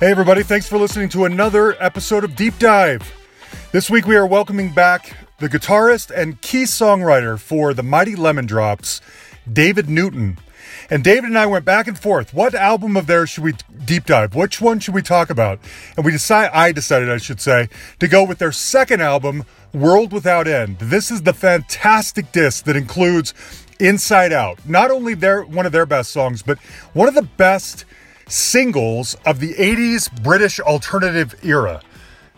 Hey, everybody, thanks for listening to another episode of Deep Dive. This week we are welcoming back the guitarist and key songwriter for the Mighty Lemon Drops, David Newton. And David and I went back and forth. What album of theirs should we deep dive? Which one should we talk about? And we decided, I decided, I should say, to go with their second album, World Without End. This is the fantastic disc that includes Inside Out. Not only their one of their best songs, but one of the best singles of the 80s British alternative era.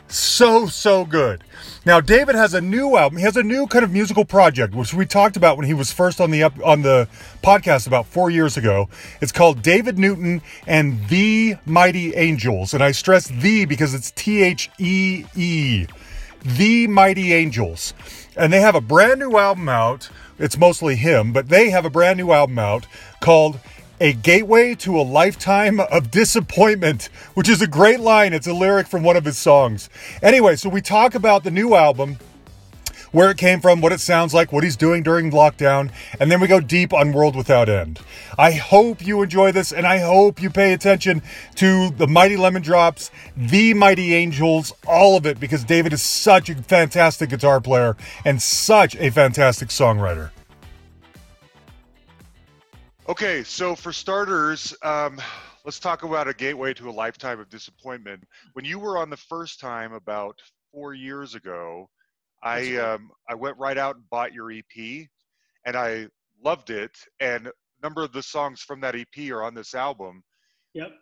So, so good. Now, David has a new album. He has a new kind of musical project, which we talked about when he was first on the up, on the podcast about four years ago. It's called David Newton and the Mighty Angels, and I stress "the" because it's T H E E, the Mighty Angels, and they have a brand new album out. It's mostly him, but they have a brand new album out called a gateway to a lifetime of disappointment, which is a great line. It's a lyric from one of his songs. Anyway, so we talk about the new album, where it came from, what it sounds like, what he's doing during lockdown, and then we go deep on World Without End. I hope you enjoy this, and I hope you pay attention to the Mighty Lemon Drops, the Mighty Angels, all of it, because David is such a fantastic guitar player and such a fantastic songwriter. Okay, so for starters, um, let's talk about a gateway to a lifetime of disappointment. When you were on the first time about four years ago, I um, I went right out and bought your EP, and I loved it. And a number of the songs from that EP are on this album. Yep.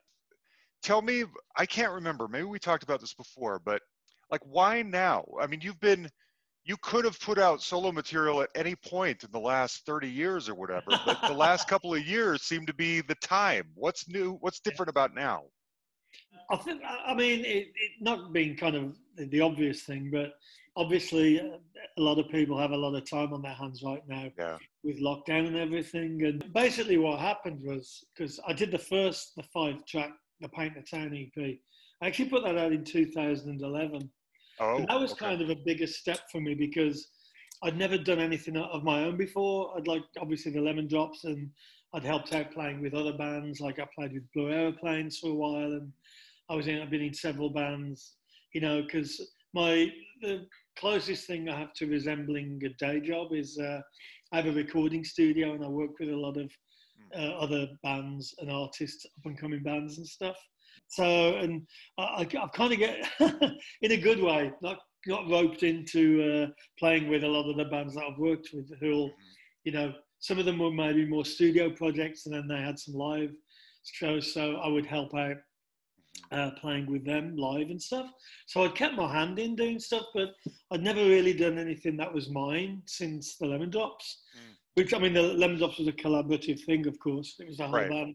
Tell me, I can't remember. Maybe we talked about this before, but like, why now? I mean, you've been you could have put out solo material at any point in the last 30 years or whatever but the last couple of years seem to be the time what's new what's different about now I think, I mean, it, it not being kind of the obvious thing, but obviously uh, a lot of people have a lot of time on their hands right now yeah with lockdown and everything. And basically, what happened was because I did the first, the five track, the Paint the Town EP. I actually put that out in 2011. Oh And that was okay. kind of a bigger step for me because I'd never done anything of my own before. I'd like obviously the Lemon Drops, and I'd helped out playing with other bands. Like I played with Blue Aeroplanes for a while, and I was in. I've been in several bands, you know, because my the closest thing I have to resembling a day job is uh, I have a recording studio, and I work with a lot of uh, other bands and artists, up and coming bands and stuff. So, and I, I, I kind of get, in a good way, not got roped into uh, playing with a lot of the bands that I've worked with, who, all, you know, some of them were maybe more studio projects, and then they had some live shows. So I would help out uh, playing with them live and stuff. So I'd kept my hand in doing stuff, but I'd never really done anything that was mine since the Lemon Drops. Mm. Which I mean, the Lemon Drops was a collaborative thing, of course. It was a whole Right. band,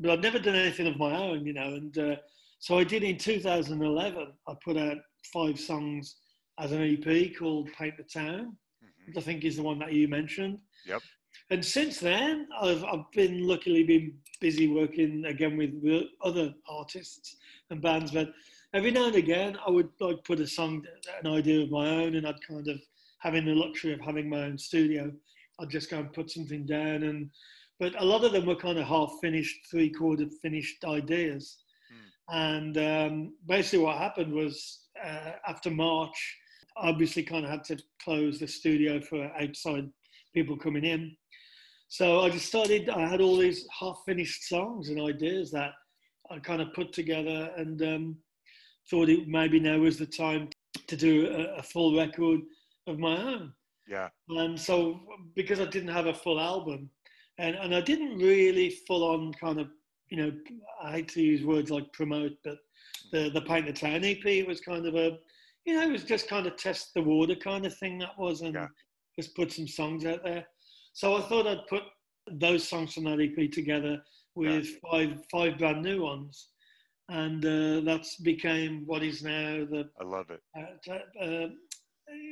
but I'd never done anything of my own, you know. And uh, so I did in 2011. I put out five songs as an EP called Paint the Town, Mhm. which I think is the one that you mentioned. Yep. And since then, I've, I've been luckily been busy working again with the other artists and bands. But every now and again, I would like put a song, an idea of my own, and I'd kind of having the luxury of having my own studio. I'd just go and put something down, and but a lot of them were kind of half finished, three quarter finished ideas. And um, basically, what happened was uh, after March, I obviously kind of had to close the studio for outside people coming in. So I just started, I had all these half finished songs and ideas that I kind of put together and um, thought it maybe now was the time to do a, a full record of my own. yeah And so, because I didn't have a full album, and, and I didn't really full on kind of, you know, I hate to use words like promote, but the, the Paint the Town EP was kind of a, you know, it was just kind of test the water kind of thing that was, and Yeah. just put some songs out there. So I thought I'd put those songs from that EP together with five five brand new ones, and uh, that's became what is now the i love it uh, uh,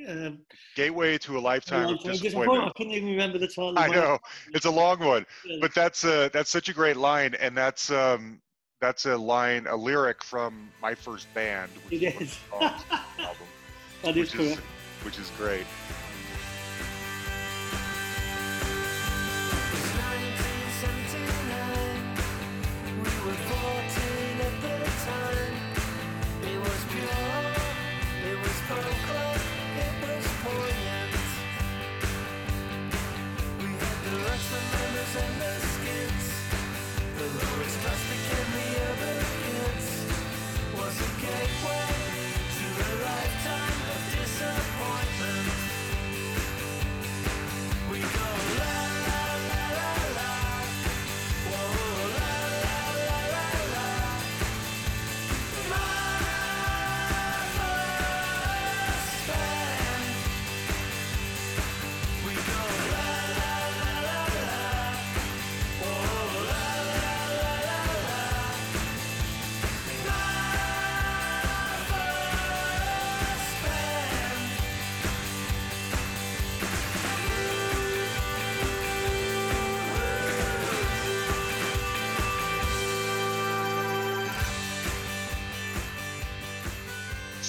uh, gateway to a lifetime of Disappointment. disappointment I couldn't even remember the title. i know it's a long one but that's uh that's such a great line and that's um that's a line a lyric from my first band which It is. the songs on the album, that is which is which is great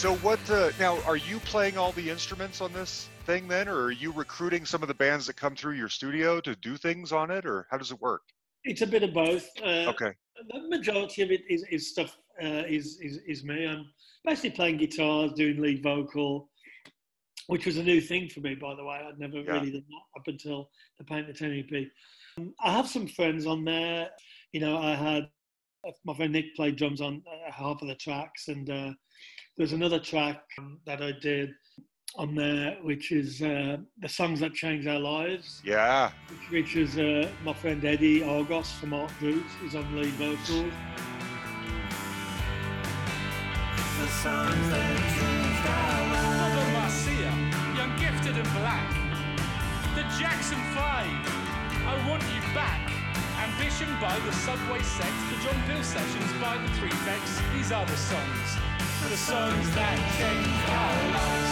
So what? Uh, now, are you playing all the instruments on this thing then, or are you recruiting some of the bands that come through your studio to do things on it, or how does it work? It's a bit of both. Uh, Okay. The majority of it is, is stuff uh, is, is is me. I'm basically playing guitars, doing lead vocal, which was a new thing for me, by the way. I'd never Yeah. really done that up until the Paint the Town EP. Um, I have some friends on there. You know, I had my friend Nick played drums on uh, half of the tracks, and uh, there's another track um, that I did on there, which is uh, the songs that change our lives, Yeah. which, which is uh, my friend Eddie Argos from Art Brut is on lead vocals. Bubba Marcia, young gifted and black. The Jackson Five, I want you back. Ambition by the Subway Sect, the John Peel Sessions by the Three Facts. These are the songs, the songs that changed our lives.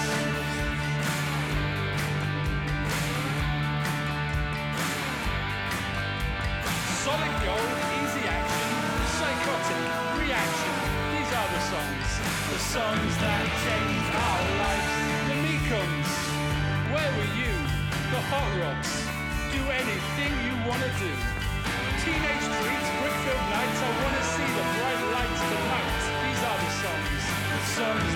Solid gold, easy action, psychotic reaction. These are the songs, the songs that changed our lives. The Mekons, where were you? The Hot Rods, do anything you wanna do. Teenage treats, Brickfield nights, I wanna see the bright the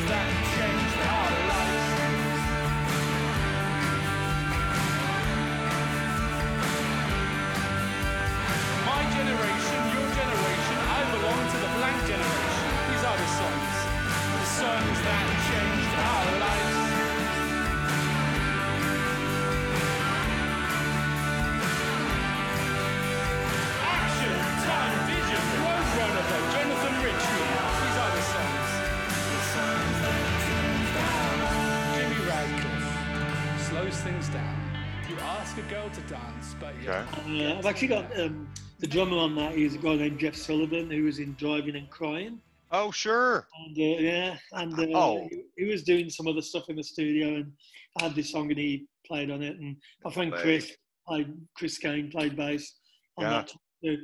I've actually got um, the drummer on that is a guy named Jeff Sullivan who was in Drivin' N' Cryin'. Oh, sure. And uh, yeah, and uh, Oh. he, he was doing some other stuff in the studio, and I had this song and he played on it. And my friend. Chris, played, Chris Kane, played bass on Yeah. that too.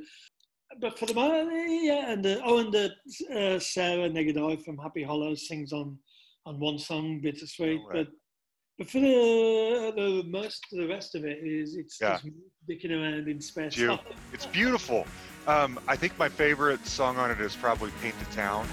But for the moment, yeah, and uh, oh, and uh, uh, Sarah Negative from Happy Hollow sings on on one song, Bittersweet. Oh, right. But but for the, the most of the rest of it is it's Yeah. just dicking around in spare It's It's beautiful. Um, I think my favorite song on it is probably Paint the Town.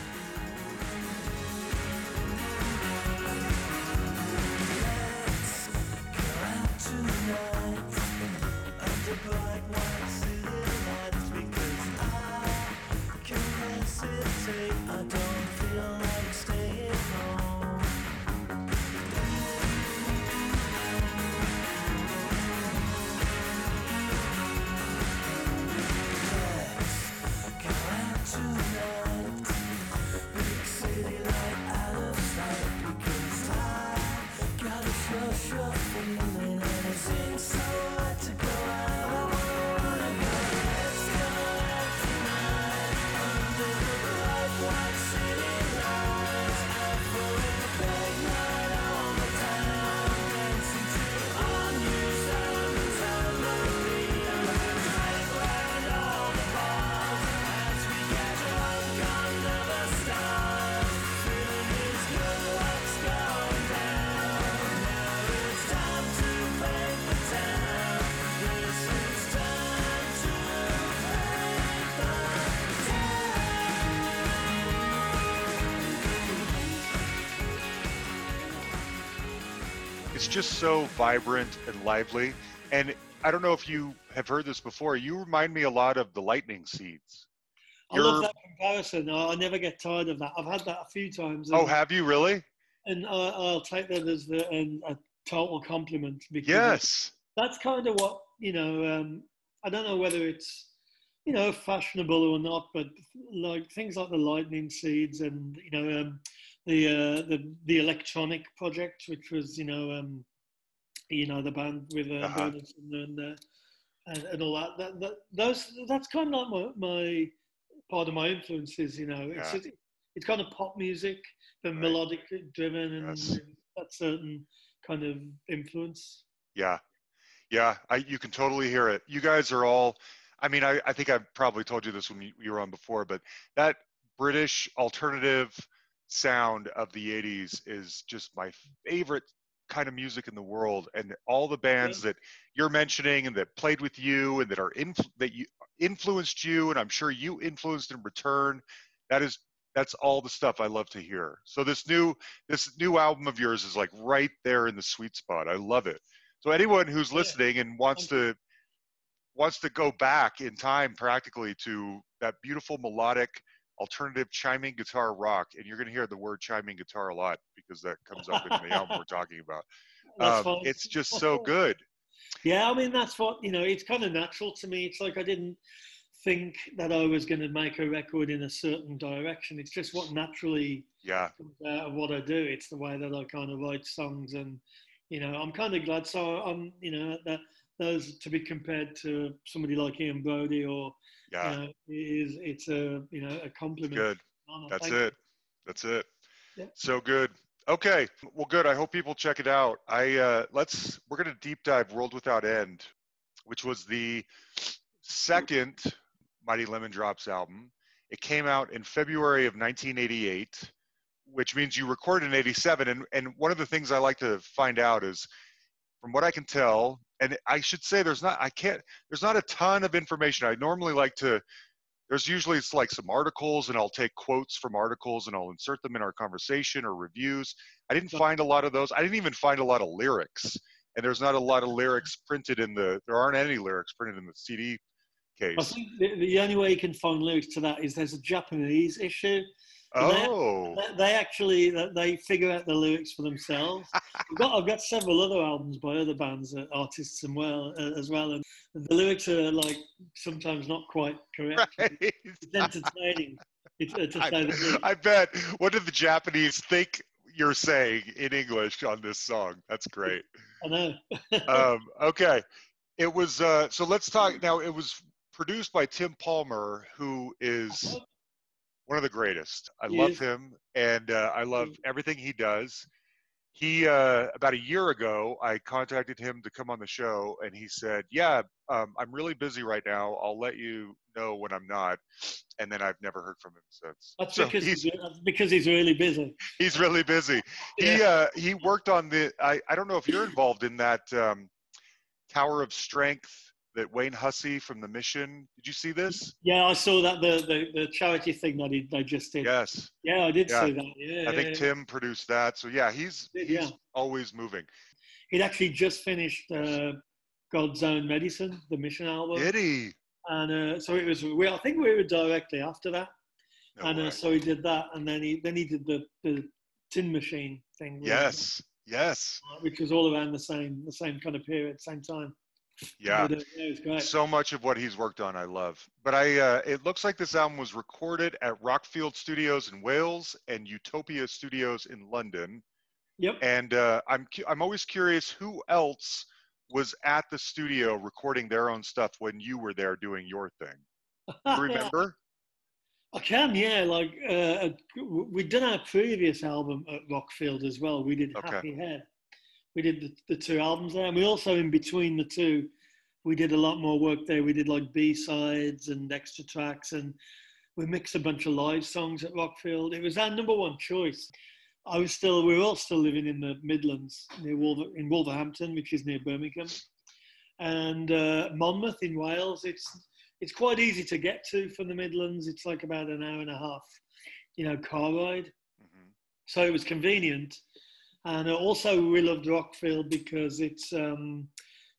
So vibrant and lively. And I don't know if you have heard this before. You remind me a lot of the Lightning Seeds. I love You're- that comparison. I, I never get tired of that. I've had that a few times. Oh, have you really? and I, I'll take that as the, an, a total compliment because Yes. that's kind of what you know. Um, I don't know whether it's you know fashionable or not, but like things like the lightning seeds and you know um, the uh, the the electronic project, which was you know um, you know the band with uh, Uh-huh. And, uh, and and all that. that, that those that's kind of like my, my part of my influences. You know, it's Yeah. it's kind of pop music, but Right. melodic driven, and Yes. that certain kind of influence. Yeah. Yeah. I, you can totally hear it. You guys are all, I mean, I, I think I probably told you this when you, you were on before, but that British alternative sound of the 80s is just my favorite kind of music in the world and all the bands that you're mentioning and that played with you and that are that you influenced you and I'm sure you influenced in return that is that's all the stuff I love to hear. So this new this new album of yours is like right there in the sweet spot. I love it. So anyone who's listening and wants to wants to go back in time practically to that beautiful melodic alternative chiming guitar rock and you're going to hear the word chiming guitar a lot because that comes up in the album we're talking about. Um, it's just so good. Yeah i mean that's what you know it's kind of natural to me. It's like i didn't think that i was going to make a record in a certain direction. It's just what naturally yeah. comes out of what i do. It's the way that i kind of write songs and you know i'm kind of glad. So i'm you know that those to be compared to somebody like ian broudie or yeah uh, is it's a you know a compliment. good. Honor. That's Thank it. That's it. Yeah. So good. Okay. Well, good. I hope people check it out. I uh, let's we're gonna deep dive World Without End, which was the second Mighty Lemon Drops album. It came out in February of 1988, which means you recorded in 87. And and one of the things I like to find out is, from what I can tell, and I should say there's not I can't there's not a ton of information. I normally like to there's usually it's like some articles and I'll take quotes from articles and I'll insert them in our conversation or reviews. I didn't find a lot of those. I didn't even find a lot of lyrics. And there's not a lot of lyrics printed in the there aren't any lyrics printed in the CD case. I think the, the only way you can find lyrics to that is there's a Japanese issue. Oh, They- They actually they figure out the lyrics for themselves. I've got I've got several other albums by other bands, uh, artists, and well uh, as well, and the lyrics are like sometimes not quite correct. right. It's entertaining. It's, uh, to say the. I, I bet. What did the Japanese think you're saying in English on this song? That's great. I know. um, okay, it was. Uh, so let's talk now. It was produced by Tim Palmer, who is one of the greatest. I He love is. him, and uh, I love everything he does. He uh, about a year ago, I contacted him to come on the show, and he said, "Yeah, um, I'm really busy right now. I'll let you know when I'm not." And then I've never heard from him since. That's So because he's that's because he's really busy. he's really busy. He uh, he worked on the. I, I don't know if you're involved in that um, Tower of Strength that Wayne Hussey from the Mission. Did you see this? Yeah, I saw that the the, the charity thing that he, they just did. Yes, Yeah, I did Yeah. see that. Yeah, I think yeah. Tim produced that. So yeah, he's Did, he's yeah. always moving. He'd actually just finished uh, God's Own Medicine, the Mission album, Did he? and uh, so it was. We, I think we were directly after that, No and uh, so he did that, and then he then he did the the Tin Machine thing. yes, yes, uh, which was all around the same the same kind of period, same time. Yeah. So much of what he's worked on, I love. But I, uh, it looks like this album was recorded at Rockfield Studios in Wales and Utopia Studios in London. Yep. And uh, I'm cu- I'm always curious who else was at the studio recording their own stuff when you were there doing your thing. You remember? I can, yeah. Like uh, we'd done our previous album at Rockfield as well. We did Okay. Happy Head. We did the, the two albums there, and we also in between the two, we did a lot more work there. We did like B sides and extra tracks, and we mixed a bunch of live songs at Rockfield. It was our number one choice. I was still, we were all still living in the Midlands near Wolver, in Wolverhampton, which is near Birmingham, and uh, Monmouth in Wales. It's it's quite easy to get to from the Midlands. It's like about an hour and a half, you know, car ride. Mhm. So it was convenient. And uh, also we loved Rockfield because it's um,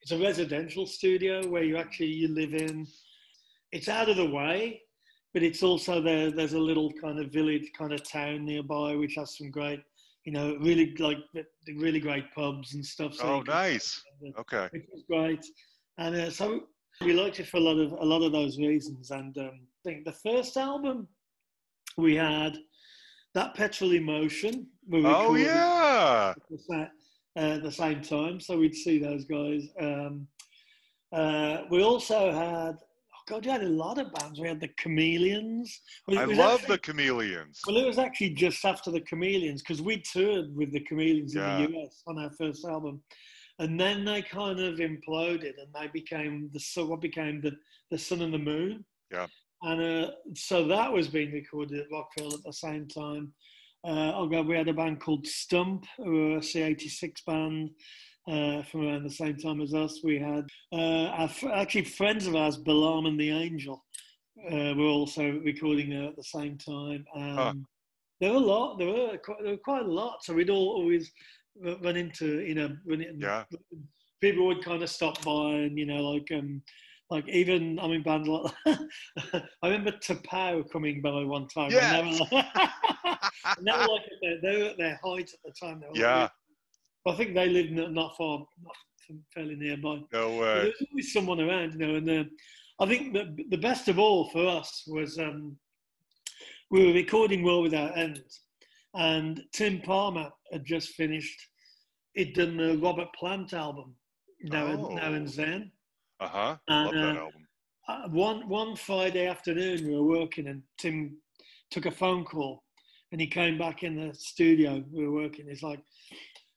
it's a residential studio where you actually you live in. It's out of the way, but it's also there. There's a little kind of village, kind of town nearby, which has some great, you know, really like really great pubs and stuff. So Oh, you can- nice. Okay. which was great. And uh, so we liked it for a lot of a lot of those reasons. And um, I think the first album we had that Petrol Emotion. Oh yeah. at the sa- uh, the same time, so we'd see those guys. Um, uh, we also had. Oh God, we had a lot of bands. We had the Chameleons. I love actually- the Chameleons. well, it was actually just after the Chameleons because we toured with the Chameleons Yeah. in the US on our first album, and then they kind of imploded and they became the so what became the the Sun and the Moon. Yeah. And uh, so that was being recorded at Rockfield at the same time. Uh, oh God, we had a band called Stump, who were a C86 band uh, from around the same time as us. We had uh, our, actually friends of ours, Balaam and the Angel, uh, were also recording there at the same time. Um, Huh. There were a lot. There were quite, there were quite a lot. So we'd all always run into, you know, run Yeah. people would kind of stop by and you know like um like even I mean bands like I remember Tapau coming by one time. Yeah. And they were like, they were like at their, they were at their height at the time. They were Yeah. Like, I think they lived not, far, not fairly nearby. No way. There's always someone around, you know. And uh, I think the the best of all for us was um, we were recording World Without End, and Tim Palmer had just finished. He'd done the Robert Plant album, Now, and, now Oh. and Then. Uh huh. And, Love that uh, album. Uh, one one Friday afternoon, we were working, and Tim took a phone call, and he came back in the studio. We were working. He's like,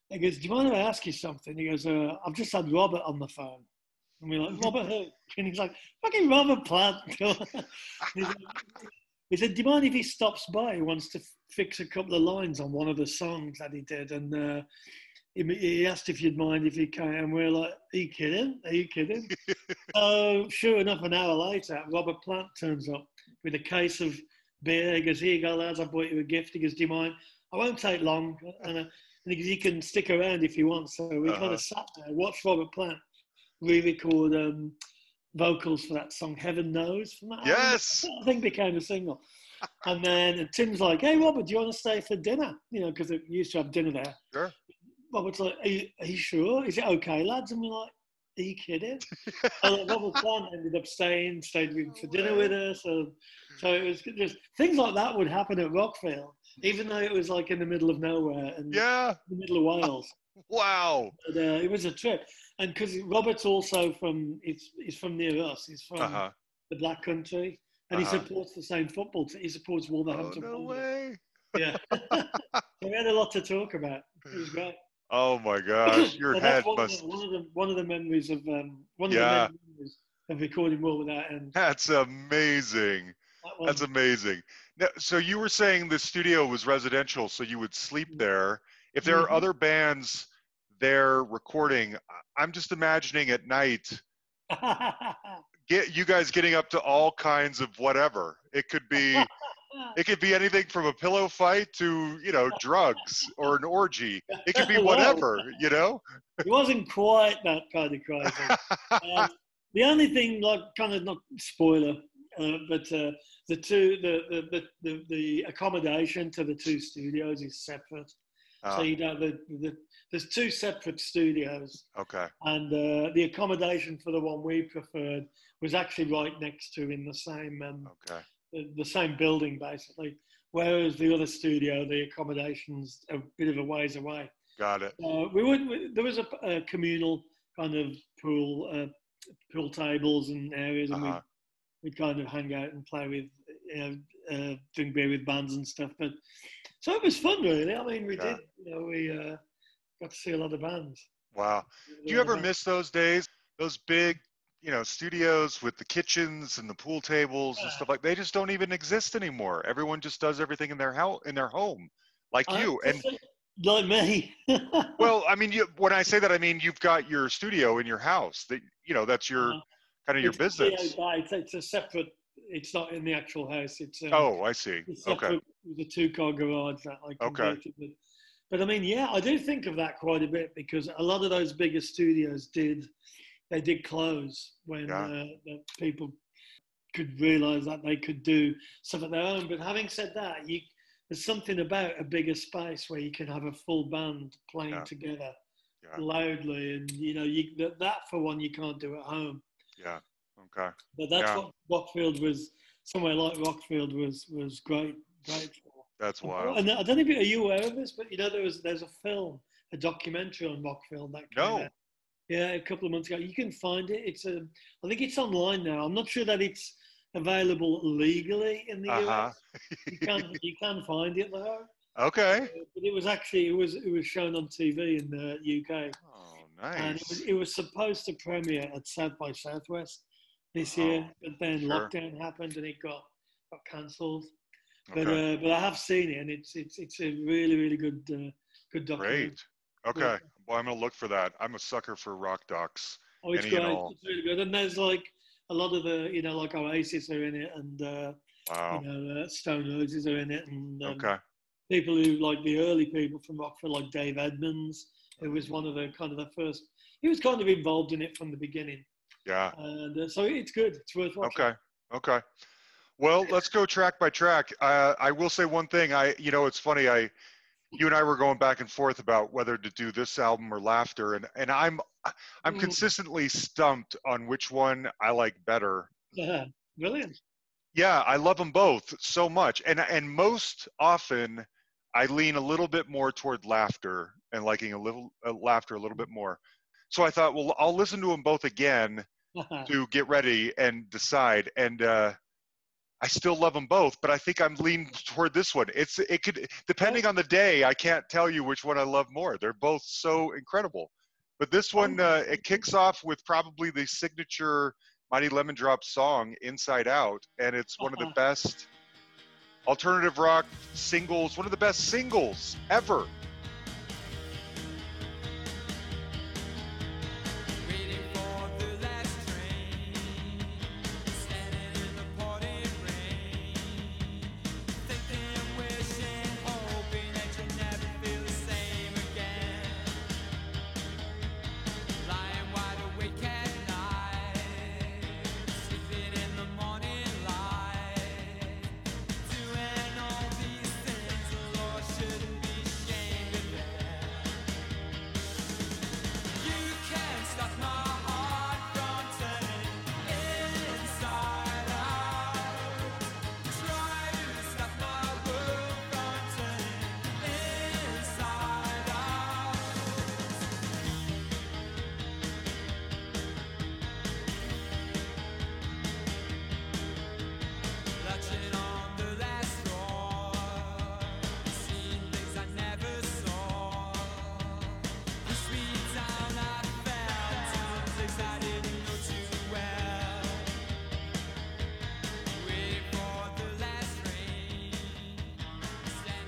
he goes, "Do you mind if I ask you something?" He goes, uh, "I've just had Robert on the phone." And we're like, "Robert who?" And he's like, "Fucking Robert Plant." Like- he said, "Do you mind if he stops by? He wants to f- fix a couple of lines on one of the songs that he did." And uh, he, he asked if you'd mind if he came, and we're like, "Are you kidding? Are you kidding?" so sure enough, an hour later, Robert Plant turns up with a case of beer. He goes, "Here you go, lads. I bought you a gift." He goes, "Do you mind?" I won't take long, and, uh, and he goes, "You can stick around if you want." So we kind Uh-huh. of sat there, watched Robert Plant re-record um, vocals for that song "Heaven Knows" from that. album. Yes. I think became a single. And then Tim's like, "Hey, Robert, do you want to stay for dinner?" You know, because they used to have dinner there. Sure. Robert's like, are you, are you sure? Is it okay, lads? And we're like, are you kidding? and like, Robert Plant ended up staying, stayed with, for dinner with us. So, so it was just things like that would happen at Rockfield, even though it was like in the middle of nowhere and Yeah. in the middle of Wales. Wow. But, uh, it was a trip, and because Robert's also from, he's, he's from near us. He's from Uh huh. the Black Country, and Uh-huh. he supports the same football. Team. He supports Oh Wolverhampton. no Wanderers. way. Yeah, so we had a lot to talk about. It was great. Oh my gosh, your So head one, must. of the, one of the one of the memories of um, one of Yeah. the memories of recording World Without End. That's amazing. That That's amazing. Now, so you were saying the studio was residential, so you would sleep there. If there Mhm. are other bands there recording, I'm just imagining at night, get you guys getting up to all kinds of whatever. It could be, it could be anything from a pillow fight to you know drugs or an orgy. It could be whatever, you know. it wasn't quite that kind of crazy. Um, the only thing, like, kind of not spoiler, uh, but uh, the two, the, the the, the the accommodation to the two studios is separate. so Uh, you know, the, the there's two separate studios. okay. and uh, the accommodation for the one we preferred was actually right next to in the same um, Okay. The, the same building basically whereas the other studio the accommodations a bit of a ways away Got it. uh, we would we, there was a, a communal kind of pool uh, pool tables and areas and Uh-huh. we'd, we'd kind of hang out and play with you know uh, drink beer with bands and stuff but so it was fun really i mean we Yeah. did you know we uh, got to see a lot of bands Wow. Do you ever miss those days? Those big, you know, studios with the kitchens and the pool tables and stuff like they just don't even exist anymore. Everyone just does everything in their house in their home, like I- you. And like me. well, I mean, you, when I say that, I mean you've got your studio in your house. That you know, that's your Uh, kind of your business. It's, it's a separate. It's not in the actual house. It's um, Oh, I see. Okay. with a two-car garage that I Okay. but I mean, yeah, I do think of that quite a bit because a lot of those bigger studios did they did close when Yeah. uh, the people could realize that they could do stuff at their own. But having said that, you there's something about a bigger space where you can have a full band playing Yeah. together Yeah. loudly, and you know, you that, that for one you can't do at home. Yeah. Okay. But that's Yeah. what Rockfield was. Somewhere like Rockfield was was great, great for. That's wild. And I don't know if you, are you aware of this, but you know there was there's a film, a documentary on Rockfield that came No. out. Yeah, a couple of months ago. You can find it. It's a, I think it's online now. I'm not sure that it's available legally in the Uh-huh. US. You can you can find it though. Okay. But it was actually it was it was shown on TV in the UK. Oh, nice. and it was, it was supposed to premiere at South by Southwest this Oh, year, but then sure. lockdown happened and it got got cancelled. But Okay. uh, but I have seen it, and it's it's it's a really really good uh, good documentary. Great. Okay. Well, I'm gonna look for that. I'm a sucker for rock docs. Oh, it's great. It's really good. And there's like a lot of the you know like Oasis are in it, and uh, Wow. you know uh, Stone Roses are in it, and um, Okay. people who like the early people from Rockfield, like Dave Edmunds, who was one of the kind of the first. He was kind of involved in it from the beginning, Yeah. and uh, so it's good. It's worth watching. Okay. Okay. Well, let's go track by track. Uh, I will say one thing. I, you know, it's funny. I, you and I were going back and forth about whether to do this album or Laughter, and and I'm, I'm Mm. consistently stumped on which one I like better. Yeah, brilliant. Yeah, I love them both so much, and and most often I lean a little bit more toward Laughter and liking a little uh, Laughter a little bit more. So I thought, well, I'll listen to them both again to get ready and decide. And uh, I still love them both, but I think I'm leaning toward this one. It's it could depending on the day. I can't tell you which one I love more. They're both so incredible. But this one, uh, it kicks off with probably the signature Mighty Lemon Drop song, "Inside Out," and it's one of the best alternative rock singles. One of the best singles ever.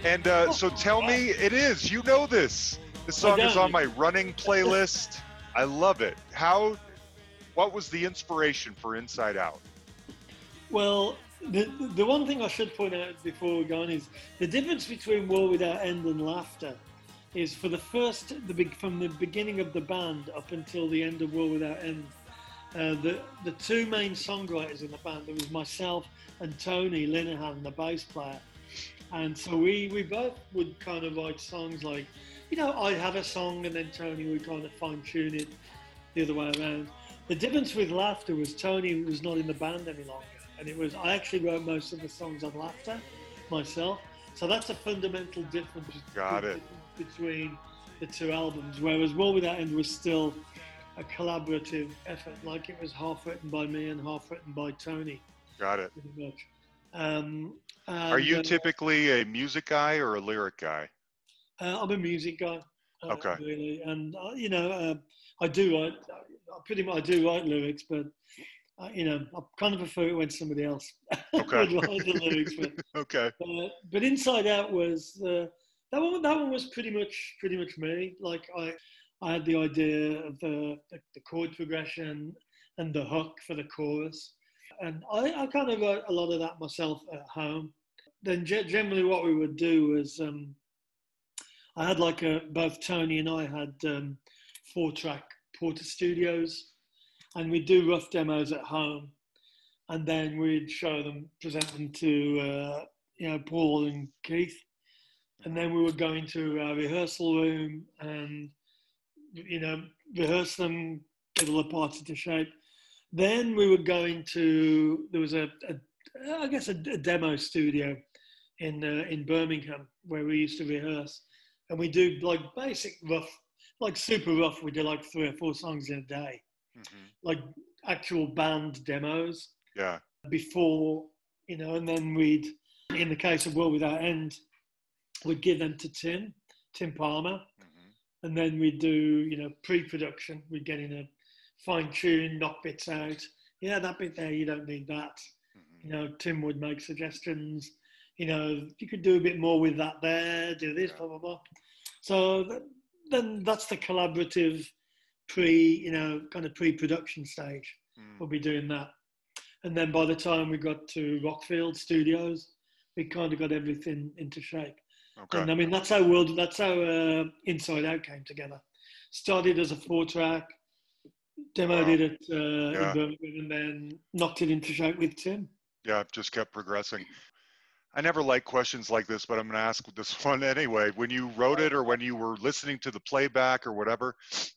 And uh, so tell me, it is. You know this. This song is on my running playlist. I love it. How? What was the inspiration for Inside Out? Well, the, the one thing I should point out before we go on is the difference between World Without End and Laughter is for the first, the big from the beginning of the band up until the end of World Without End, uh, the the two main songwriters in the band there was myself and Tony Linehan, the bass player, and so we we both would kind of write songs like, you know, I'd have a song and then Tony would kind of fine tune it the other way around. The difference with Laughter was Tony was not in the band any longer, and it was I actually wrote most of the songs on Laughter myself. So that's a fundamental difference Got it. between the two albums. Whereas World Without End was still a collaborative effort, like it was half written by me and half written by Tony, Got it. pretty much. Um, Are you uh, typically a music guy or a lyric guy? Uh, I'm a music guy. uh, Okay. Really, and uh, you know, uh, I do write. I pretty much I do write lyrics, but uh, you know, I kind of prefer it when somebody else Okay. write the lyrics. But, Okay. but Inside Out was uh, that one. That one was pretty much pretty much me. Like I, I had the idea of the the, the chord progression and the hook for the chorus, and I, I kind of wrote a lot of that myself at home. Then ge- generally, what we would do was. Um, I had like a, both Tony and I had um, four track Portastudios, and we'd do rough demos at home, and then we'd show them, present them to uh, you know Paul and Keith, and then we would go into our rehearsal room and you know rehearse them, get all the parts into shape. Then we were going to, there was a, a I guess a, a demo studio in uh, in Birmingham where we used to rehearse and we do like basic rough, like super rough. We do like three or four songs in a day, Mhm. like actual band demos Yeah. before, you know, and then we'd, in the case of World Without End, we'd give them to Tim, Tim Palmer, Mhm. and then we'd do, you know, pre-production. We'd get in a fine tune, knock bits out. Yeah, that bit there, you don't need that. Mhm. You know, Tim would make suggestions. you know, you could do a bit more with that there, do this, Yeah. blah blah blah. So th- then that's the collaborative pre, you know, kind of pre-production stage. Mm, We'll be doing that, and then by the time we got to Rockfield Studios, we kind of got everything into shape. okay. And I mean, that's how world, that's how uh, Inside Out came together. Started as a four track, demoed Wow. it at uh, Yeah. in Birmingham, and then knocked it into shape with Tim. Yeah, just kept progressing. I never like questions like this, but I'm going to ask this one anyway. When you wrote it or when you were listening to the playback or whatever,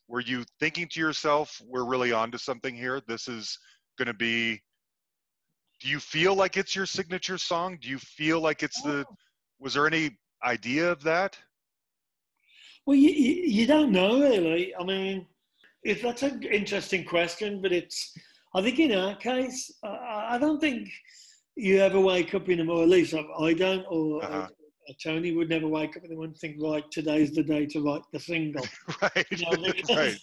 were you thinking to yourself, we're really onto something here? This is going to be. Do you feel like it's your signature song? Do you feel like it's the. Was there any idea of that? Well, you, you don't know really. I mean, if that's an interesting question, but it's. I think in our case, I, I don't think you ever wake up in the morning. At least I, I don't, or Uh-huh. uh, Tony would never wake up in the morning and think, right, today's the day to write the single. right. You know, right. Right.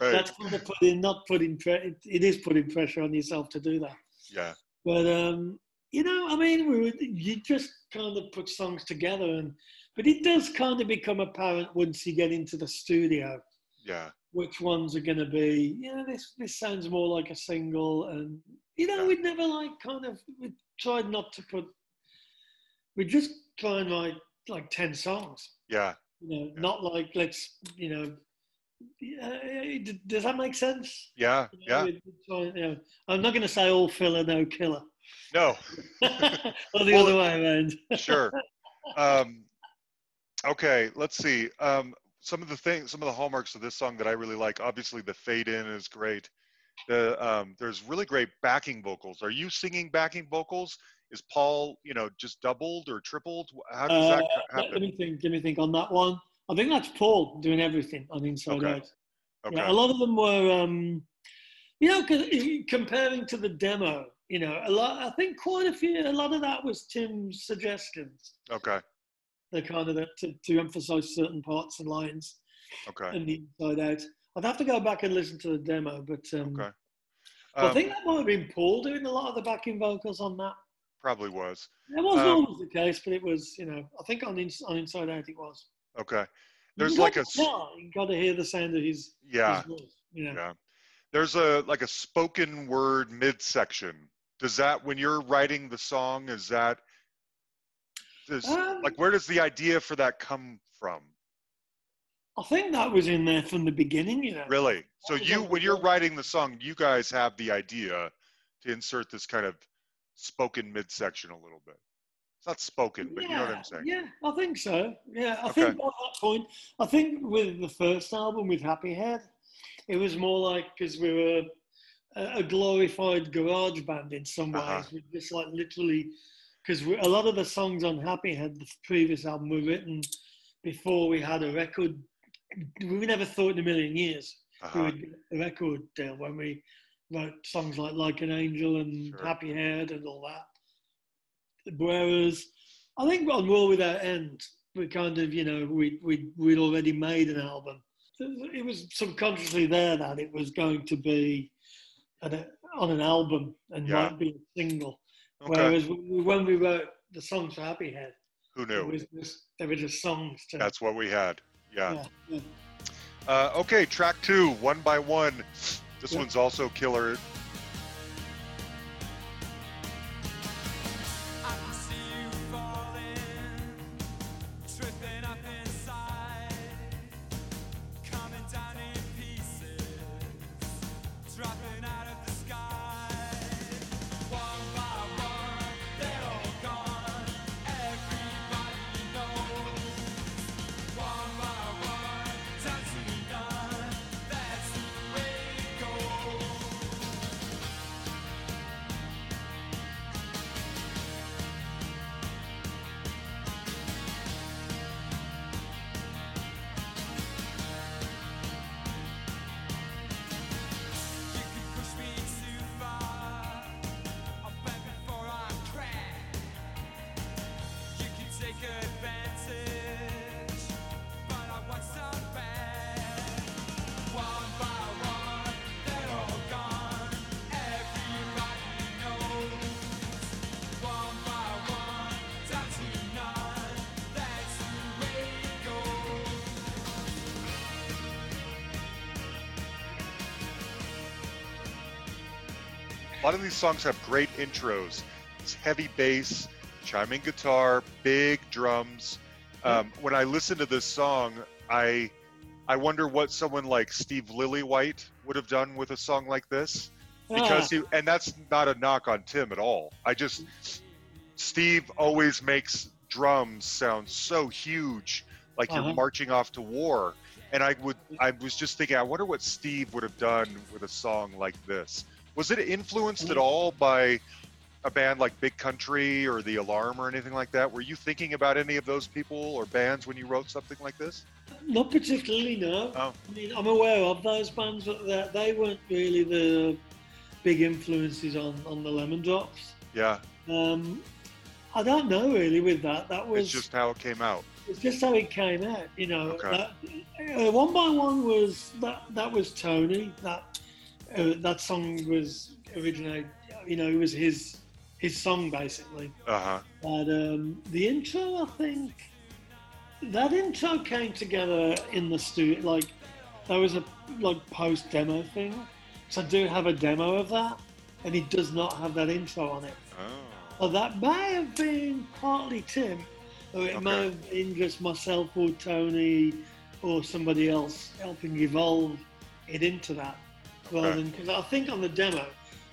That's kind of putting, not putting, pre- it, it is putting pressure on yourself to do that. Yeah. But um, you know, I mean, we would, you just kind of put songs together, and but it does kind of become apparent once you get into the studio Yeah. Which ones are going to be. You know, this this sounds more like a single, and you know, we'd never like kind of we tried not to put. We just try and write like ten songs. Yeah. You know, Yeah. not like let's you know. Uh, does that make sense? Yeah. You know, Yeah. we- we try- you know, I'm not going to say all filler, no killer, No. or the Well, other way around. sure. Um, okay, let's see. Um, some of the things, some of the hallmarks of this song that I really like. Obviously, the fade in is great. The um, there's really great backing vocals. Are you singing backing vocals? Is Paul, you know, just doubled or tripled? How does that Uh, let, me think. Let me think on that one. I think that's Paul doing everything on Inside Okay. Out. Okay. Yeah, a lot of them were, um, you know, 'cause comparing to the demo, you know, a lot. I think quite a few. A lot of that was Tim's suggestions. Okay. The kind of that to, to emphasise certain parts and lines Okay. and the inside out. I'd have to go back and listen to the demo, but um, Okay. but I Um, think that might have been Paul doing a lot of the backing vocals on that. probably was. It wasn't Um, always the case, but it was. You know, I think on Ins- on Inside Out it was. Okay. There's like a s- you got to hear the sound of his, yeah. his voice. You know. Yeah. There's a like a spoken word midsection. Does that when you're writing the song, is that does Um, like where does the idea for that come from? I think that was in there from the beginning. You know. Really? So you when you're writing the song, you guys have the idea to insert this kind of spoken midsection a little bit. It's not spoken, but you know what I'm saying. Yeah, I think so. Yeah, I Okay. think at that point, I think with the first album with Happy Head, it was more like because we were a, glorified garage band in some ways. Uh-huh. We just like literally, because a lot of the songs on Happy Head, the previous album, were written before we had a record. We never thought in a million years we Uh-huh. would get a record deal when we wrote songs like Like an Angel and Sure. Happy Head and all that. Whereas I think on World Without End, we kind of, you know, we, we, we'd already made an album. It was subconsciously there that it was going to be at a, on an album and Yeah. might be a single. Okay. Whereas when we- wrote the songs for Happy Head, Who it knew? was just, they were just songs to. That's what we had. Yeah. yeah, yeah. Uh, okay, track two, one by one. This Yeah. one's also killer. Songs have great intros. It's heavy bass, chiming guitar, big drums. Um, when I listen to this song, I I wonder what someone like Steve Lillywhite would have done with a song like this because he and that's not a knock on Tim at all. I just Steve always makes drums sound so huge, like Uh-huh. you're marching off to war. And I would I was just thinking, I wonder what Steve would have done with a song like this. Was it influenced at all by a band like Big Country or The Alarm or anything like that? Were you thinking about any of those people or bands when you wrote something like this? Not particularly, no. Oh. I mean, I'm aware of those bands, but they- they weren't really the big influences on, on the Lemon Drops. Yeah, Um, I don't know really with that. That was it's just how it came out. it's just how it came out, you know. Okay. That, uh, one by one was that that was Tony. That uh, that song was originally, You know, it was his his song basically. Uh huh. But um, the intro, I think, that intro came together in the studio. Like, there was a like post demo thing. So I do have a demo of that, and it does not have that intro on it. Oh. Well, that may have been partly Tim, or it may have been just myself or Tony or somebody else helping evolve it into that. Rather Okay. than because I think on the demo,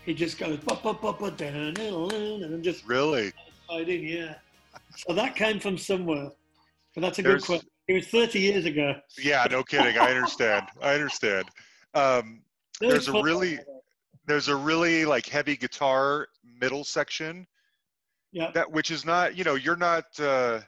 he just goes ba ba ba ba down and just Really? I did, yeah. So that came from somewhere. But that's a There's- good question. It was 30 years ago. Yeah, no kidding. I understand. I understand. Um, There's a really- there's a really like heavy guitar middle section Yeah. that which is not you know you're not uh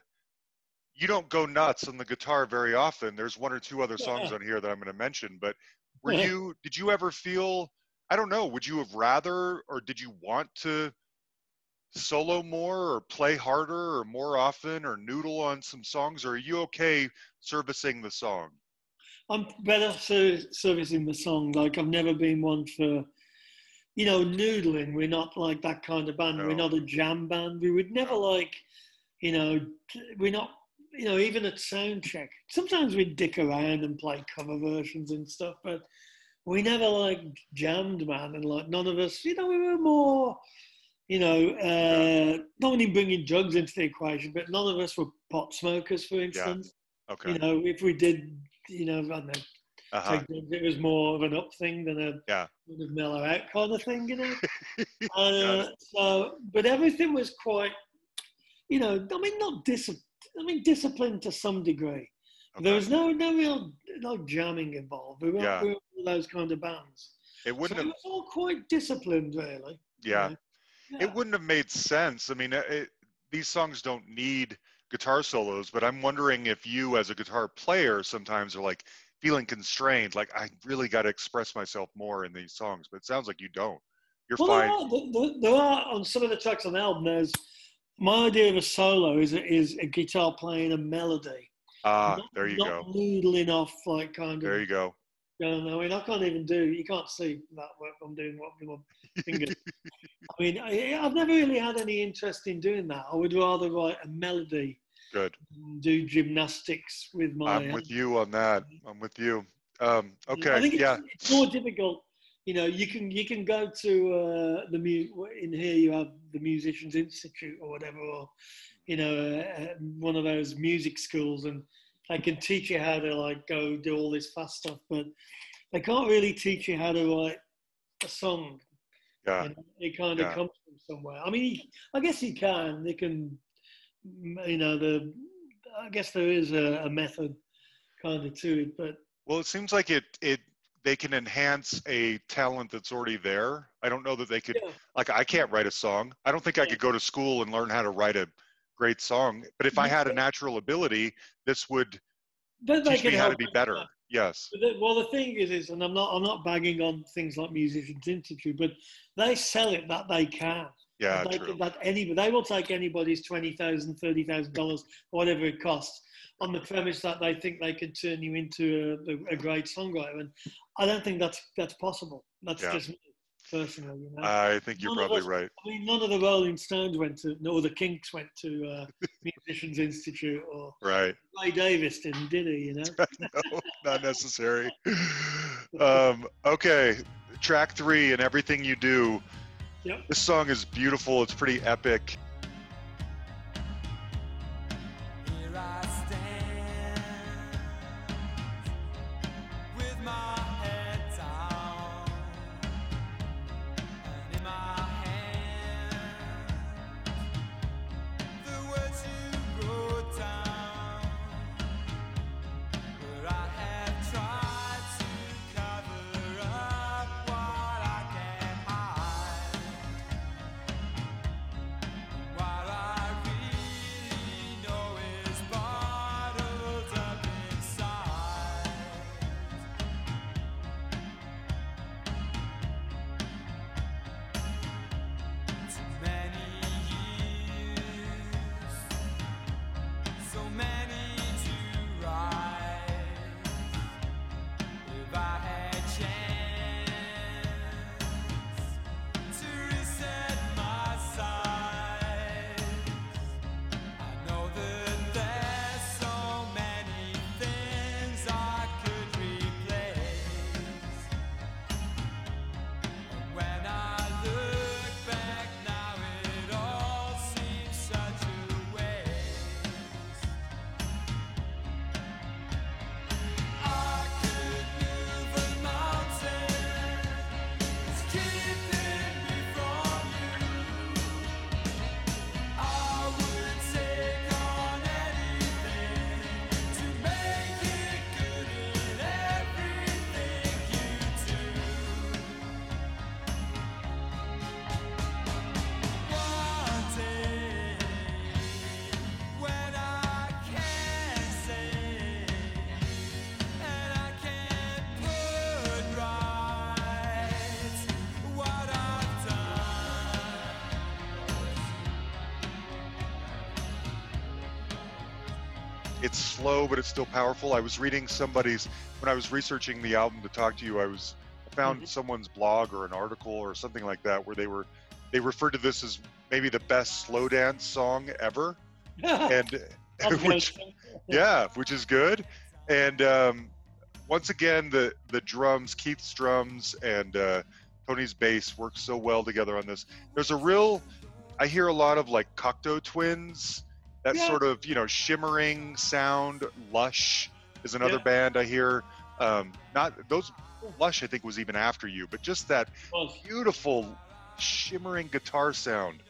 you don't go nuts on the guitar very often there's one or two other songs Yeah. on here that i'm going to mention but were you did you ever feel i don't know would you have rather or did you want to solo more or play harder or more often or noodle on some songs or are you okay servicing the song I'm better ser- servicing the song. Like, I've never been one for, you know, noodling. We're not like that kind of band. We're not a jam band. We would never like, you know, we're not, you know, even at sound check. Sometimes we'd dick around and play cover versions and stuff, but we never like jammed, man. And like, none of us, you know, we were more, you know, uh, not only bringing drugs into the equation, but none of us were pot smokers, for instance. okay You know, if we did, you know, I don't know, uh-huh. drugs, it was more of an up thing than a Yeah. sort of mellow out kind of thing, you know. Uh, so, but everything was quite, you know, I mean, not dis- I mean, disciplined to some degree. There was no no real no jamming involved. We weren't, Yeah. we of those kind of bands. it wouldn't it have was all quite disciplined, really. you yeah it wouldn't have made sense. I mean, it, these songs don't need guitar solos, but I'm wondering if you, as a guitar player, sometimes are like feeling constrained, like I really got to express myself more in these songs. But it sounds like you don't. You're Well, fine. there are, there, there are on some of the tracks on the album. There's my idea of a solo is a, is a guitar playing a melody. Ah, not, there you go. noodling off like kind of. There you go. going. I mean, I can't even do. You can't see that work I'm doing. What with my fingers. I mean, I, I've never really had any interest in doing that. I would rather write a melody, Good. do gymnastics with my. I'm with you on that. I'm with you. Um, I okay. think it's, Yeah. it's more difficult. You know, you can you can go to uh, the mu- in here. You have the Musicians Institute or whatever, or you know, uh, uh, one of those music schools, and they can teach you how to like go do all this fast stuff, but they can't really teach you how to write a song. Yeah. You know, it kind of Yeah. comes from somewhere. I mean, I guess you can. They can, you know, the. I guess there is a, a method kind of to it, but Well, it seems like it it they can enhance a talent that's already there. I don't know that they could Yeah. like I can't write a song. I don't think I could go to school and learn how to write a great song. But if I had a natural ability, this would but teach me how to be better. yeah. Yes. But the- Well, the thing is, is, and I'm not, I'm not bagging on things like Musicians Institute, but they sell it that they can. Yeah, That they, true. That any, they will take anybody's twenty thousand, thirty thousand dollars, whatever it costs, on the premise that they think they can turn you into a, a great songwriter. And I don't think that's that's possible. That's Yeah. just me personally. You know? I think you're None probably us- right. I mean, none of the Rolling Stones went to, no, the Kinks went to uh, Musicians Institute, or Right. Ray Davies didn't, did he? You know. no, not necessary. Um, okay, track three and everything you do. Yep. This song is beautiful. It's pretty epic. Slow, but it's still powerful. I was reading somebody's when I was researching the album to talk to you. I was I found Mhm. someone's blog or an article or something like that where they were they referred to this as maybe the best slow dance song ever, and which yeah, which is good. And um, once again, the the drums, Keith's drums and uh, Tony's bass work so well together on this. There's a real, I hear a lot of like Cocteau Twins, that Yeah. sort of you know shimmering sound. Lush is another Yeah. band I hear. Um, not those Lush, I think was even after you, but just that beautiful shimmering guitar sound.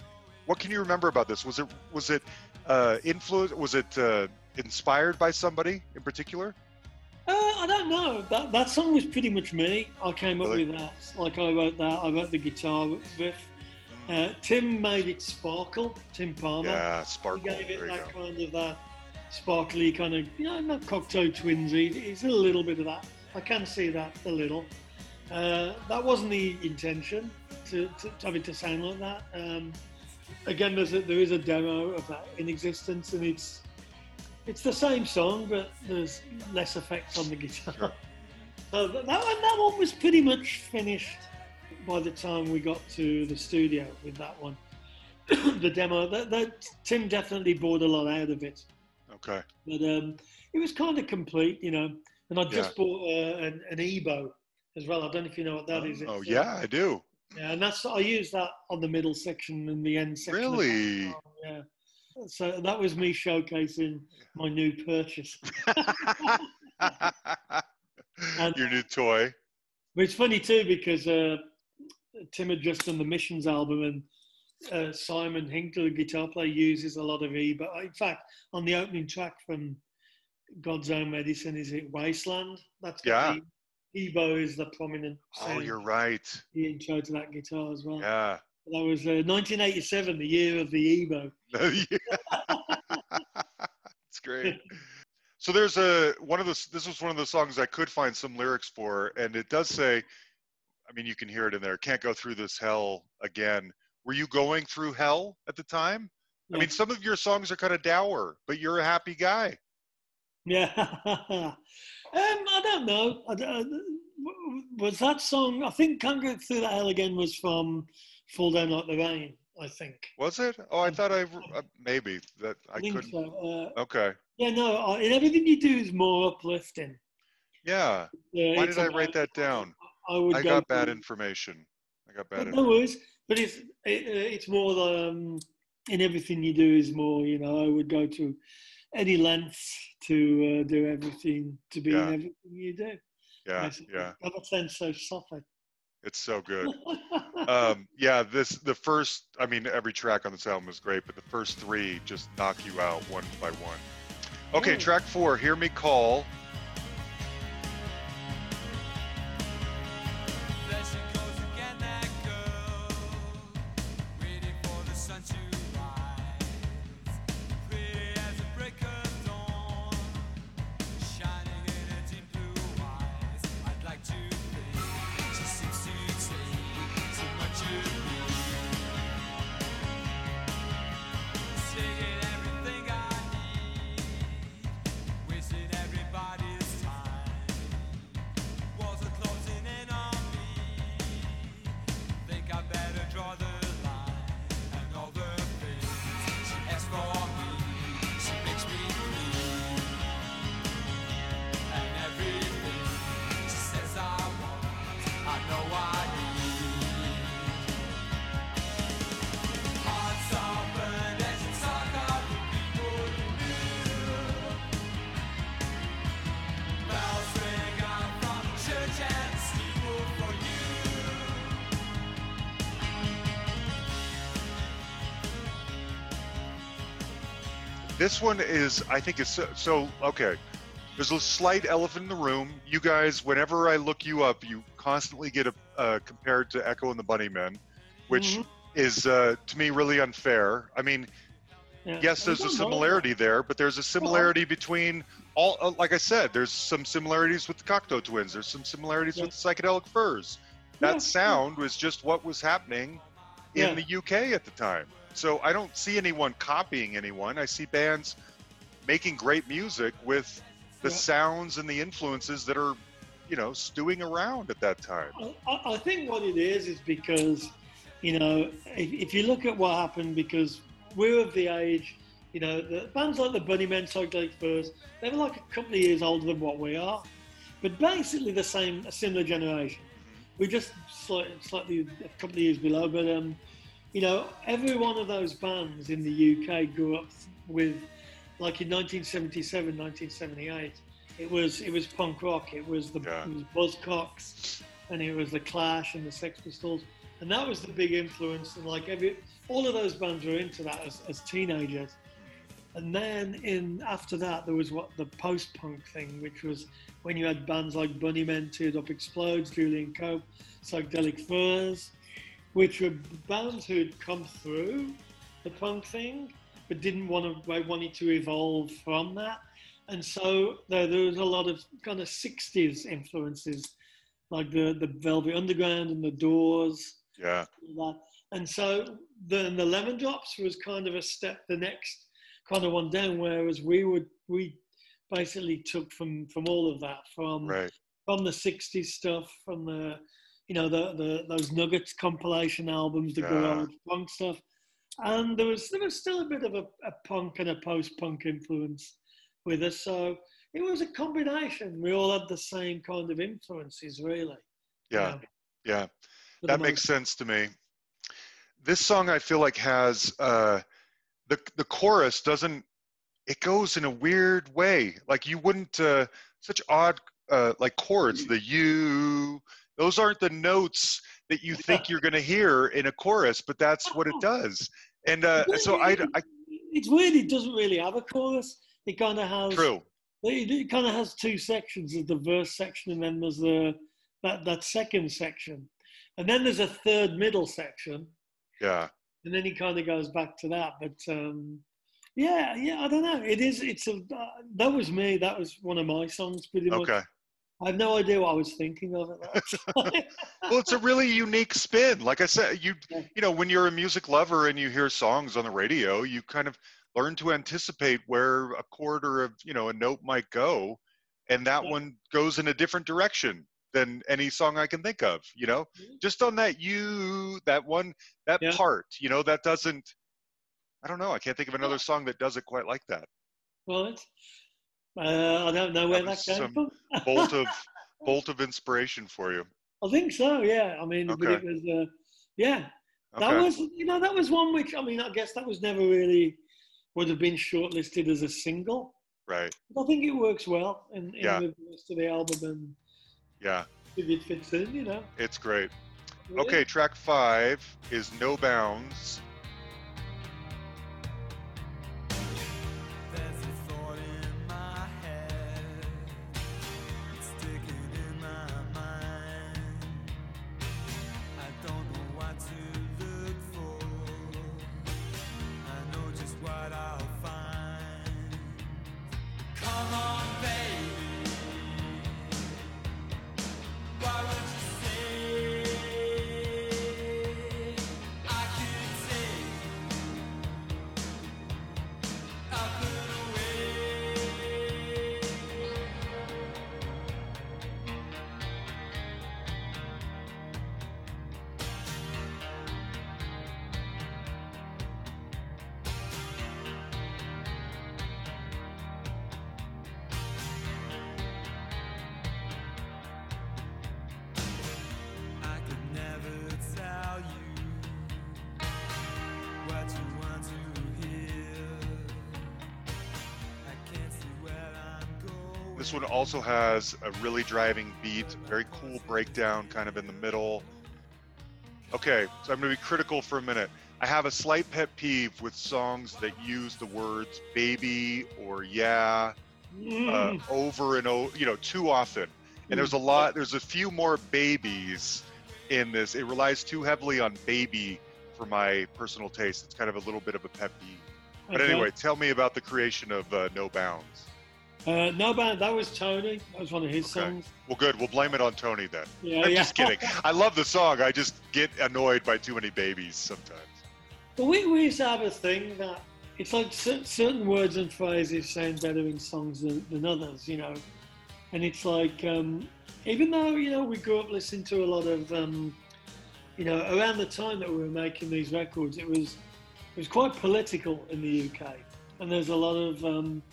What can you remember about this? Was it was it uh, influenced? Was it uh, inspired by somebody in particular? Uh, I don't know. That that song was pretty much me. I came up Really? with that. Like I wrote that. I wrote the guitar riff. Uh, Tim made it sparkle. Tim Palmer. Yeah, He gave it There that kind of that sparkly kind of, you know, not Cocteau Twinsy. It's a little bit of that. I can see that a little. Uh, that wasn't the intention to, to, to have it to sound like that. Um, again, there's a, there is a demo of that in existence, and it's it's the same song, but there's less effects on the guitar. Sure. So that, that, one, that one was pretty much finished by the time we got to the studio with that one. the demo, that, that Tim definitely bought a lot out of it, Okay. but um, it was kind of complete, you know. And I just bought uh, an, an EBow as well. I don't know if you know what that is. oh It's, yeah, uh, I do. yeah, and that's I use that on the middle section and the end section. Really? Yeah. So that was me showcasing my new purchase. And- Your new toy. But it's funny too because uh, Tim had just done the Missions album, and uh, Simon Hinkler, the guitar player, uses a lot of E. But in fact, on the opening track from God's Own Medicine, is it Wasteland? That's Yeah. EBow is the prominent. Oh, you're right. The intro to that guitar as well. Yeah. That was uh, 1987, the year of the EBow. it's great. So there's a one of the this was one of the songs I could find some lyrics for, and it does say, I mean you can hear it in there. Can't go through this hell again. Were you going through hell at the time? I mean, some of your songs are kind of dour, but you're a happy guy. Yeah. um, I don't know. I don't- was that song? I think "Can't Go Through That Hell Again" was from "Fall Down Like the Rain." I think. Was it? Oh, I thought I uh, maybe that I, I think couldn't. so. Uh, Okay. yeah, no. I, everything you do is more uplifting. Yeah. Uh, Why did I write that down? I would I go got bad information. I got bad. No worries. But it's it, uh, it's more um, in everything you do is more. You know, I would go to any lengths to uh, do everything to be Yeah. in everything you do. yeah, basically. yeah. That sounds so soft. It's so good. um, yeah, this the first. I mean, every track on this album is great, but the first three just knock you out one by one. Okay, track four. Hear me call. This one is, I think, is so, so okay. There's a slight elephant in the room. You guys, whenever I look you up, you constantly get a, uh, compared to Echo and the Bunnymen, which Mhm. is uh, to me really unfair. I mean, Yeah. yes, there's a similarity there, but there's a similarity between all. Uh, like I said, there's some similarities with the Cocteau Twins. There's some similarities Yeah. with the Psychedelic Furs. That Yeah, sound was just what was happening in the UK at the time. So I don't see anyone copying anyone. I see bands making great music with the Yeah. sounds and the influences that are, you know, stewing around at that time. I, I- think what it is is because, you know, if, if you look at what happened, because we're of the age, you know, the bands like the Bunnymen, Psychedelic Furs, they were like a couple of years older than what we are, but basically the same, a similar generation. We're just slightly, slightly a couple of years below, but um, you know, every one of those bands in the UK grew up with, like in 1977, 1978, it was it was punk rock. It was the Yeah. it was Buzzcocks, and it was the Clash and the Sex Pistols, and that was the big influence. And like every all of those bands were into that as, as teenagers. And then in after that there was what the post punk thing, which was when you had bands like Bunnymen, Teardrop Explodes, Julian Cope, Psychedelic Furs, which were bands who had come through the punk thing, but didn't want to they wanted to evolve from that. And so there, there was a lot of kind of 60s influences, like the, the Velvet Underground and the Doors, Yeah. that. And so then the Lemon Drops was kind of a step the next kind of one down, whereas we would we basically took from from all of that from Right. from the 60s stuff, from the, you know, the, the those Nuggets compilation albums, the Yeah. garage punk stuff. And there was there was still a bit of a, a punk and a post punk influence with us. So it was a combination. We all had the same kind of influences, really. Yeah. know, Yeah. That makes sense to me. This song I feel like has uh the the chorus doesn't it goes in a weird way. Like you wouldn't uh such odd uh like chords, the you those aren't the notes that you think you're going to hear in a chorus, but that's what it does. And uh so I, I it's weird. It doesn't really have a chorus. It kind of has. true. It, it kind of has two sections. There's the verse section, and then there's the that that second section, and then there's a third middle section, Yeah. and then he kind of goes back to that. But um, yeah, yeah, I don't know. It is. It's a. Uh, that was me. That was one of my songs, pretty much. Okay. I have no idea what I was thinking of at that well it's a really unique spin like i said you Yeah. you know when you're a music lover and you hear songs on the radio you kind of learn to anticipate where a chord or a you know a note might go and that Yeah. one goes in a different direction than any song i can think of you know Mhm. just on that you that one that Yeah. part you know that doesn't i don't know i can't think of another song that does it quite like that right. Uh, I don't know where That that, came some from. bolt of bolt of inspiration for you I think so. Yeah. I mean, but it was. Uh, Yeah, that Okay. was you know that was one which I mean I guess that was never really would have been shortlisted as a single. Right. But I think it works well in, in Yeah. the rest of the album and Yeah. if it fits in, you know. It's great. Okay, track five is No Bounds. This one also has a really driving beat, very cool breakdown kind of in the middle. Okay, so I'm going to be critical for a minute. I have a slight pet peeve with songs that use the words baby or yeah uh, Mm. over and over, you know, too often. And there's a lot, there's a few more babies in this. It relies too heavily on baby for my personal taste. It's kind of a little bit of a pet peeve. But Okay. anyway, tell me about the creation of uh, No Bounds. Uh, no band. That was Tony. That was one of his Okay. songs. Well, good. We'll blame it on Tony then. Yeah, I'm yeah. just kidding. I love the song. I just get annoyed by too many babies sometimes. But we, we used to have a thing that it's like cer- certain words and phrases sound better in songs than, than others, you know. And it's like, um, even though, you know, we grew up listening to a lot of, um, you know, around the time that we were making these records, it was, it was quite political in the UK. And there's a lot of, um,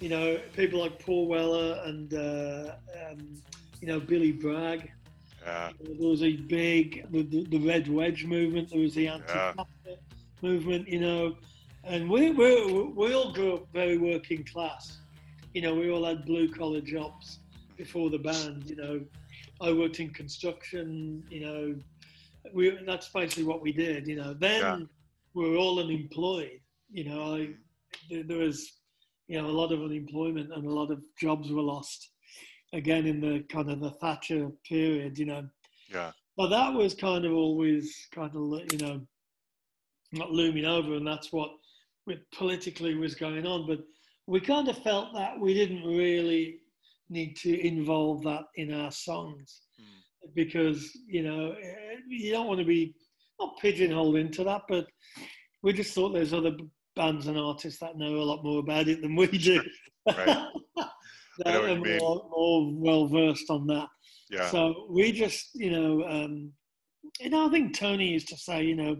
you know, people like Paul Weller and, uh, um, you know, Billy Bragg. Yeah. There was a big the, the, the Red Wedge movement. There was the anti movement, you know, and we we we all grew up very working class. You know, we all had blue collar jobs before the band. You know, I worked in construction. You know, we that's basically what we did. You know, then Yeah. we were all unemployed. You know, I there was you know a lot of unemployment and a lot of jobs were lost. Again, in the kind of the Thatcher period, you know, Yeah. but that was kind of always kind of, you know, not looming over, and that's what with politically was going on. But we kind of felt that we didn't really need to involve that in our songs because, you know, eh, you don't want to be not pigeonholed into that, but we just thought there's other bands and artists that know a lot more about it than we do. Right. They're more, more well versed on that. Yeah. So we just, you know, um, you know, I think Tony used to say, you know,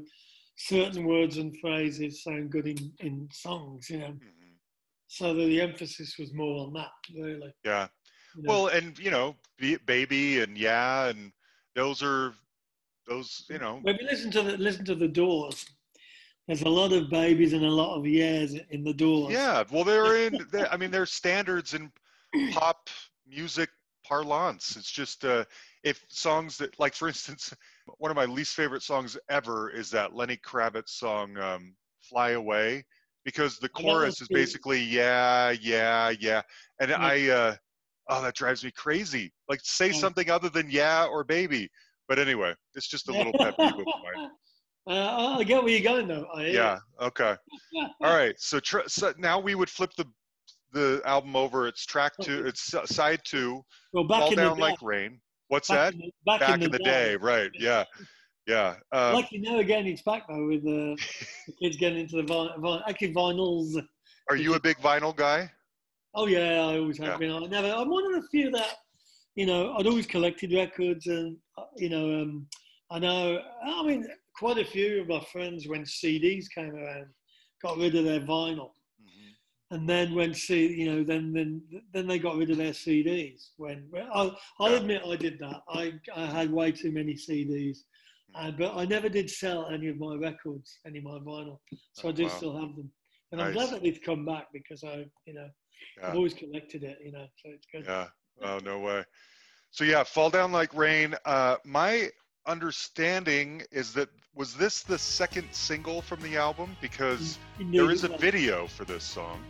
certain words and phrases sound good in, in songs, you know. Mhm. So the, the emphasis was more on that, really. Yeah. you know. Well, and you know, baby and yeah, and those are those. You know. Maybe listen to the listen to the Doors, there's a lot of babies and a lot of yeahs in the Doors. Yeah. Well, they're in. They're, I mean, they're standards in pop music parlance. It's just uh, if songs that, like, for instance, one of my least favorite songs ever is that Lenny Kravitz song um, "Fly Away," because the chorus is basically yeah, yeah, yeah, and Yeah. I, uh, oh, that drives me crazy. Like, say Yeah. something other than yeah or baby. But anyway, it's just a little pet peeve of mine. Uh, I get where you're going, though. I. Yeah. Okay. All right. So, tr- so now we would flip the the album over. It's track two. It's side two. Well, back Fall in down the like day, rain. What's back that? in the, back, Back in the day. Right. Yeah. Yeah. Um, Like you know, again, it's back though with uh, the kids getting into the vinyl. Vin- actually, vinyls. are you a big vinyl guy? Oh yeah, I always have Yeah. been. I never. I'm one of the few that, you know, I'd always collected records, and uh, you know, um, I know. I mean, quite a few of my friends when CDs came around, got rid of their vinyl, and then when C, you know, then then then they got rid of their CDs. When I'll, I'll admit I did that. I I had way too many CDs. Uh, but I never did sell any of my records, any of my vinyl, so I do Wow. still have them. And I'm glad that they've come back because I, you know, Yeah. I've always collected it, you know, so it's good. Yeah. Oh, no way. So yeah, fall down like rain. Uh, my understanding is that was this the second single from the album because there is a video for this song.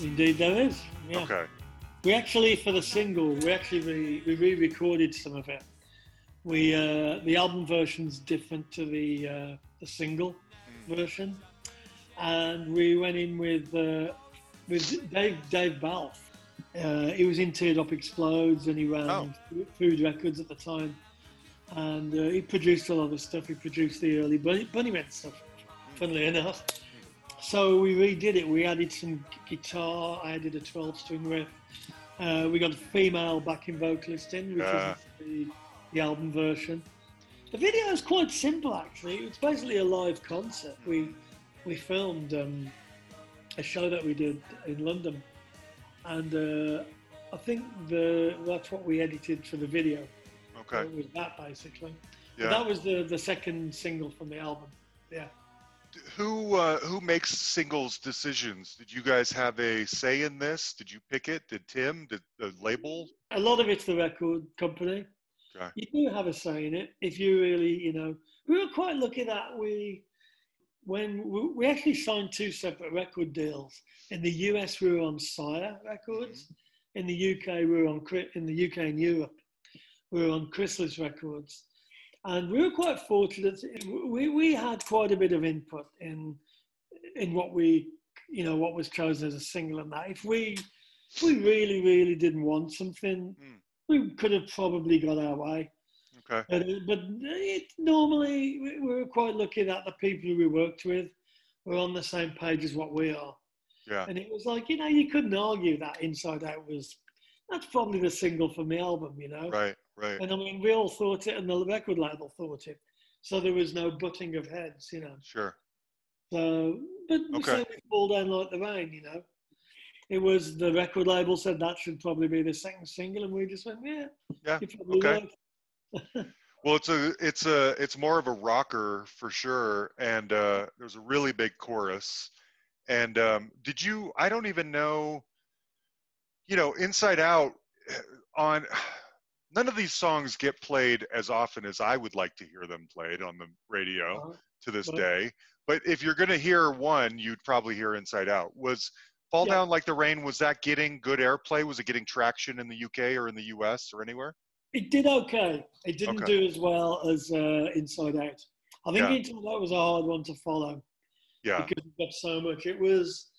Indeed, there is. Yeah. Okay. We actually, for the single, we actually re- we re-recorded some of it. We uh, the album version's different to the uh, the single version, and we went in with uh, with Dave Dave Balfe. Uh, he was in Teardrop Explodes, and he ran Oh. Food Records at the time, and uh, he produced a lot of stuff. He produced the early Bunny, Bunnymen stuff, funnily enough. So we redid it. We added some guitar. I added a 12 string riff. Uh, we got a female backing vocalist in, which Yeah. is the, the album version. The video is quite simple, actually. It's basically a live concert. We we filmed um, a show that we did in London, and uh, I think the that's what we edited for the video. Okay. It was that basically. But that was the the second single from the album. Yeah. Who uh, who makes singles decisions? Did you guys have a say in this? Did you pick it? Did Tim? Did the label? a lot of it's the record company. Okay. You do have a say in it. If you really, you know, we were quite lucky that we, when we, we actually signed two separate record deals. In the US, we were on Sire Records. In the UK, we were on in the UK and Europe, we were on Chrysalis Records, and we were quite fortunate. We we had quite a bit of input in in what we, you know, what was chosen as a single and that. If we if we really, really didn't want something, Mm. we could have probably got our way. Okay. But, but it, normally, we we were quite lucky that the people we worked with were on the same page as what we are. Yeah. And it was like, you know, you couldn't argue that Inside Out was, that's probably the single for the album, you know? Right. Right. And I mean, we all thought it, and the record label thought it. So there was no butting of heads, you know? Sure. So, but we Okay. said we fall down like the rain, you know. It was the record label said that should probably be the second single, and we just went, yeah, Yeah. Okay. Well, it's a it's a it's more of a rocker for sure, and uh, there's a really big chorus. And um, did you? I don't even know. You know, Inside Out on none of these songs get played as often as I would like to hear them played on the radio Uh-huh. to this Right. day. But if you're going to hear one, you'd probably hear Inside Out. Was Fall Yeah. Down Like the Rain, was that getting good airplay? Was it getting traction in the UK or in the US or anywhere? It did okay. It didn't Okay. do as well as uh, Inside Out. I think Yeah. Inside Out was a hard one to follow Yeah. because it got so much. It was,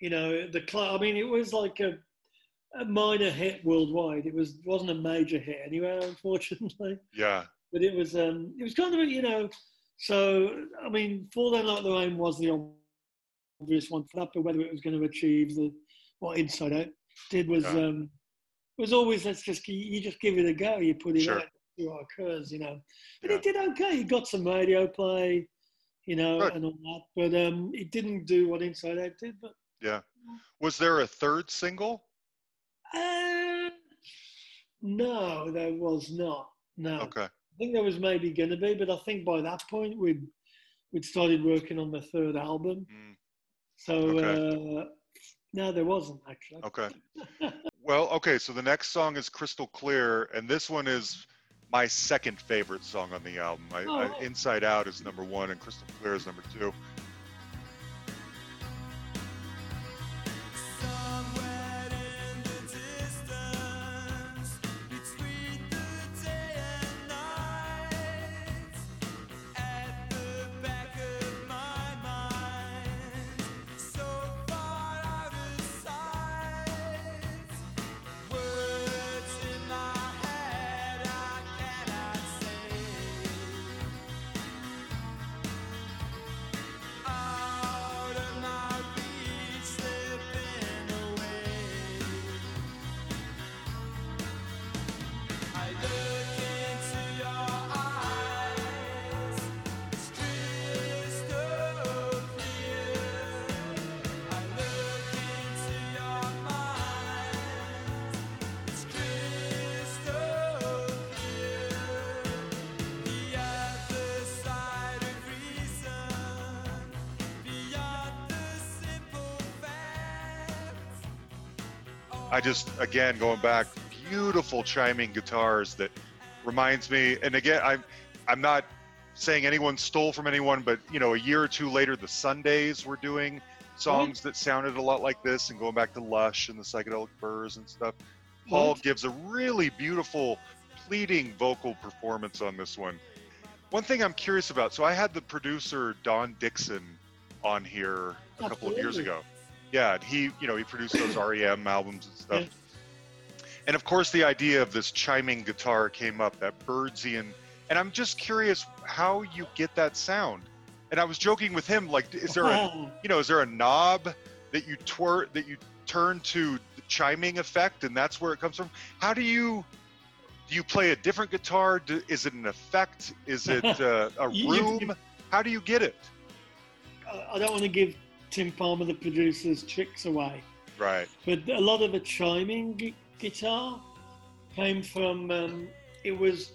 you know, the cl- I mean, it was like a, a minor hit worldwide. It was wasn't a major hit anywhere, unfortunately. Yeah. But it was um, it was kind of a, you know. So I mean, Fall Down Like the Rain was the obvious one for that, but whether it was going to achieve the what Inside Out did was Yeah. um, was always let's just you just give it a go. You put it Sure. out, see what occurs, you know. But Yeah. it did okay. It got some radio play, you know, Good. and all that. But um, it didn't do what Inside Out did. But Yeah. Was there a third single? Uh, no, there was not. No. Okay. I think there was maybe going to be, but I think by that point we'd we'd started working on the third album. Mm, So Okay. uh, no, there wasn't actually. okay. Well, okay. So the next song is Crystal Clear, and this one is my second favorite song on the album. I, Oh. I, Inside Out is number one, and Crystal Clear is number two. I just again going back, beautiful chiming guitars that reminds me. And again, I'm I'm not saying anyone stole from anyone, but you know, a year or two later, the Sundays were doing songs that sounded a lot like this, and going back to Lush and the psychedelic Furs and stuff. Paul Right. gives a really beautiful, pleading vocal performance on this one. One thing I'm curious about. So I had the producer Don Dixon on here a couple of years ago. Yeah, he, you know, he produced those REM albums and stuff. And of course, the idea of this chiming guitar came up, that Byrdsian. And I'm just curious how you get that sound. And I was joking with him, like, is there a, you know, is there a knob that you twir that you turn to the chiming effect, and that's where it comes from? How do you do you play a different guitar? Do, is it an effect? Is it uh, a room? How do you get it? I I don't want to give Tim Palmer, the producer's tricks away, Right. but a lot of the chiming gu- guitar came from. Um, it was.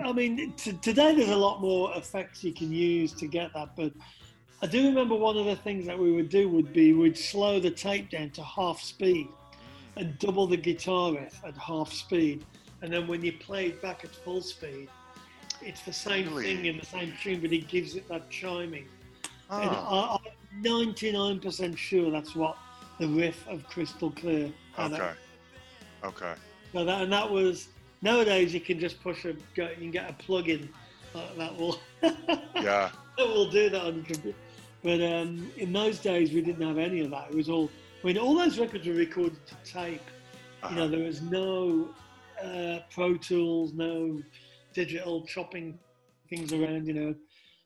I mean, t- today there's a lot more effects you can use to get that, but I do remember one of the things that we would do would be we'd slow the tape down to half speed and double the guitar riff at half speed, and then when you play it back at full speed, it's the same Really? thing in the same tune, but it gives it that chiming. And Oh, I, I'm 99% sure that's what the riff of Crystal Clear had. okay. Okay. So that, and that was nowadays you can just push a go, you can get a plug-in uh, that will Yeah. that will do that on computer. But um, in those days we didn't have any of that. It was all when all those records were recorded to tape. You know Uh-huh. there was no uh, Pro Tools, no digital chopping things around. You know,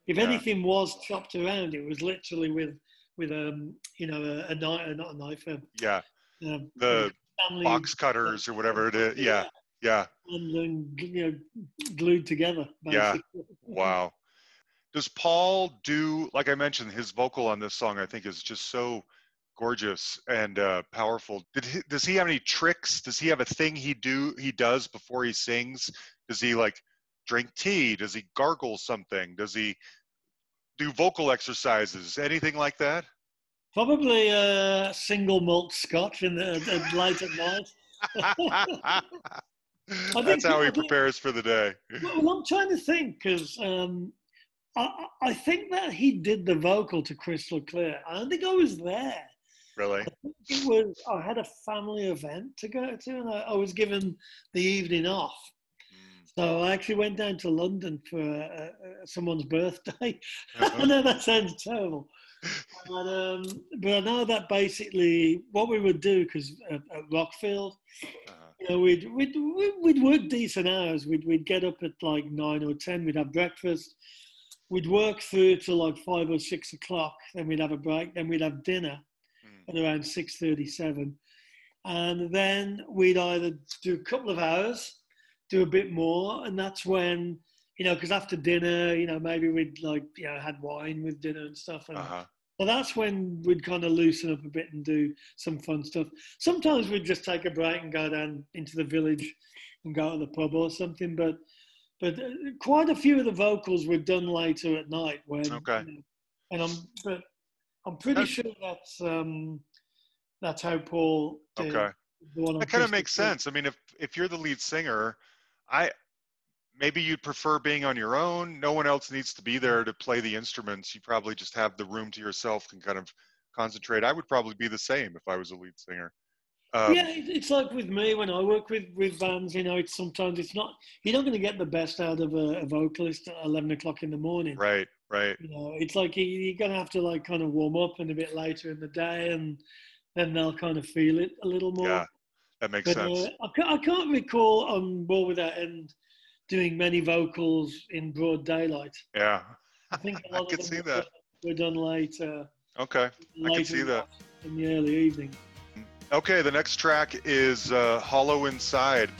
if Yeah. anything was chopped around, it was literally with with um you know a, a knife, not a knife, a, Yeah. um, The Stanley box cutters or whatever it is. Yeah. Yeah. and then you know glued together. Yeah. Wow. Does Paul do like I mentioned his vocal on this song I think is just so gorgeous and uh, powerful. Did he, does he have any tricks? Does he have a thing he do he does before he sings? Does he like drink tea? Does he gargle something? Does he do vocal exercises? Anything like that? Probably a single malt scotch in the late at night. That's think- how I he think- prepares for the day. Well, I'm trying to think because um, I, I I think that he did the vocal to Crystal Clear. I don't think I was there. Really? It was I had a family event to go to, and I, I was given the evening off. So I actually went down to London for uh, uh, someone's birthday. I know that sounds terrible, but, um, but I know that basically what we would do because at, at Rockfield, Uh-huh. you know, we'd, we'd, we'd we'd work decent hours. We'd, we'd get up at like nine or 10, we'd have breakfast. We'd work through to like five or six o'clock. Then we'd have a break. Then we'd have dinner Mm. at around 6.37. And then we'd either do a couple of hours, do a bit more. And that's when, you know, because after dinner, you know, maybe we'd like, you know, had wine with dinner and stuff. And Uh-huh. so that's when we'd kind of loosen up a bit and do some fun stuff. Sometimes we'd just take a break and go down into the village and go to the pub or something. But but uh, quite a few of the vocals were done later at night when. Okay. you know, and I'm but I'm pretty That- sure that's um that's how Paul did Okay. That kind of makes sense. I mean, if if you're the lead singer, I maybe you'd prefer being on your own. No one else needs to be there to play the instruments. You probably just have the room to yourself and kind of concentrate. I would probably be the same if I was a lead singer. Um, yeah, it's like with me when I work with with bands. You know, it's sometimes it's not you're not going to get the best out of a, a vocalist at eleven o'clock in the morning. Right. Right. You know, it's like you, you're going to have to like kind of warm up and a bit later in the day, and then they'll kind of feel it a little more. Yeah. That makes But sense. uh, I, can't, I can't recall on World Without End doing many vocals in broad daylight. Yeah. I think a I lot could of see that. were, were done later. Okay. later I can see that. In the early evening. Okay. The next track is uh, "Hollow Inside."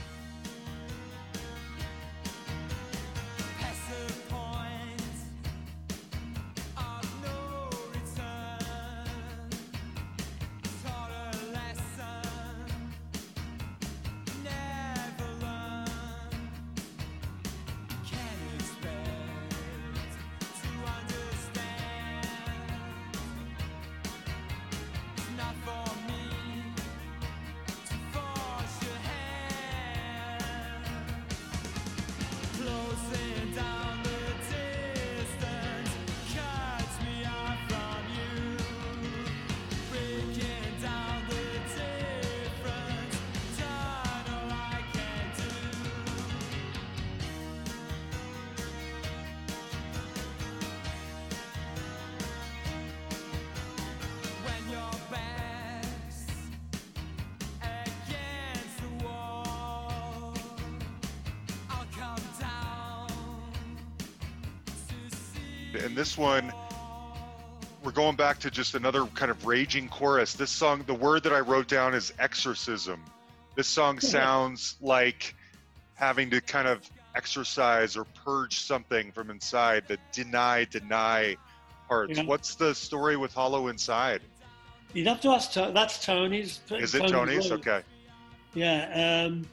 And this one, we're going back to just another kind of raging chorus. This song, the word that I wrote down is exorcism. This song sounds like having to kind of exercise or purge something from inside the deny, deny parts. Yeah. What's the story with Hollow Inside? You'd have to ask. That's Tony's. Is it Tony's? word. Okay. Yeah. Um,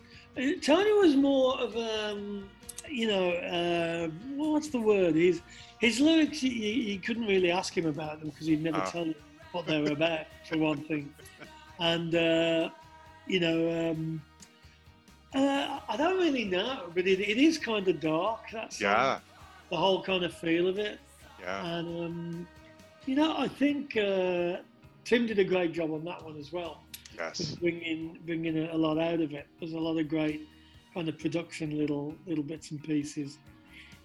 Tony was more of um, you know, uh, what's the word? His his lyrics, you, you couldn't really ask him about them because he'd never Oh. tell you what they were about, for one thing. And uh, you know, um, uh, I don't really know, but it, it is kind of dark. That's Yeah. the whole kind of feel of it. Yeah. And um, you know, I think uh, Tim did a great job on that one as well Yes. bringing bringing a, a lot out of it. There's a lot of great kind of production little little bits and pieces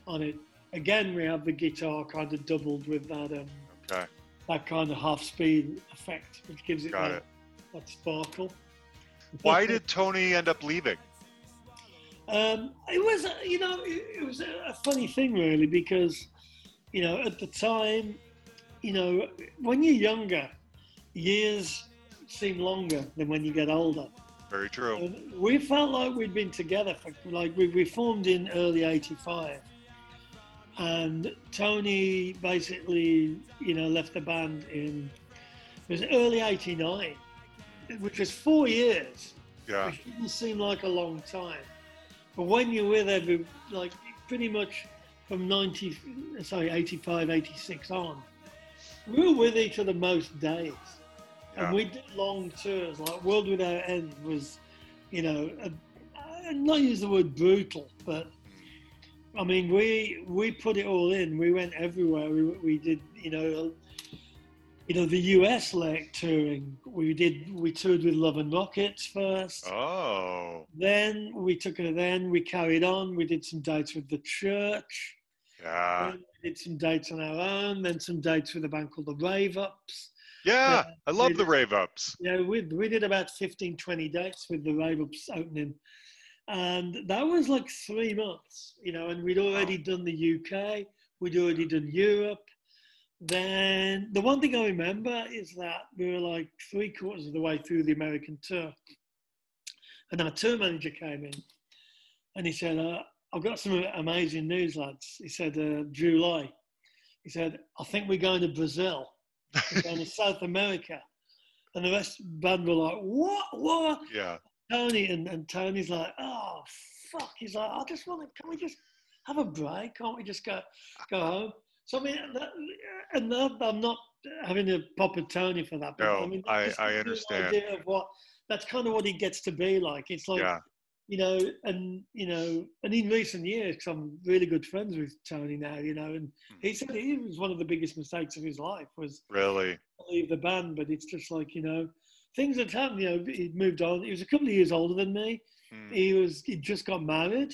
on it. Again, we have the guitar kind of doubled with that um, Okay. that kind of half speed effect, which gives it, that, it. that sparkle. Why did Tony end up leaving? Um, it was, uh, you know, it, it was a, a funny thing, really, because, you know, at the time, you know, when you're younger, years seem longer than when you get older. Very true. We felt like we'd been together for, like, we, we formed in early 85. And Tony basically, you know, left the band in, it was early 89, which was four years Yeah. which didn't seem like a long time. But when you're with every, like pretty much from 90, sorry, 85, 86 on, we were with each other most days. Yeah. And we did long tours, like World Without End was, you know, a, not use the word brutal, but I mean, we we put it all in. We went everywhere. We, we did, you know, you know, the US leg touring. We did. We toured with Love and Rockets first. Oh. Then we took it. Then we carried on. We did some dates with the church. Yeah. Then we did some dates on our own. Then some dates with a band called the Rave Ups. Yeah. I love we the rave ups. Yeah, we, we did about 15, 20 dates with the Rave Ups opening. And that was like three months, you know, and we'd already done the UK, we'd already done Europe. Then the one thing I remember is that we were like three quarters of the way through the American tour. And our tour manager came in and he said, uh, I've got some amazing news, lads. He said, uh, July. He said, I think we're going to Brazil, to South America. And the rest of the band were like, what? What? Yeah. Tony and, and Tony's like, oh fuck. He's like, I just want to. Can we just have a break. Can't we just go go home? So I mean, that, and that, I'm not having a pop at Tony for that. But No, I mean, I- I understand. Idea of what that's kind of what he gets to be like. It's like Yeah. You know, and you know, and in recent years, 'cause I'm really good friends with Tony now, you know, and Hmm. he said he was one of the biggest mistakes of his life was Really? leave the band, but it's just like you know, things had happened. You know, he moved on. He was a couple of years older than me. Hmm. He was he just got married,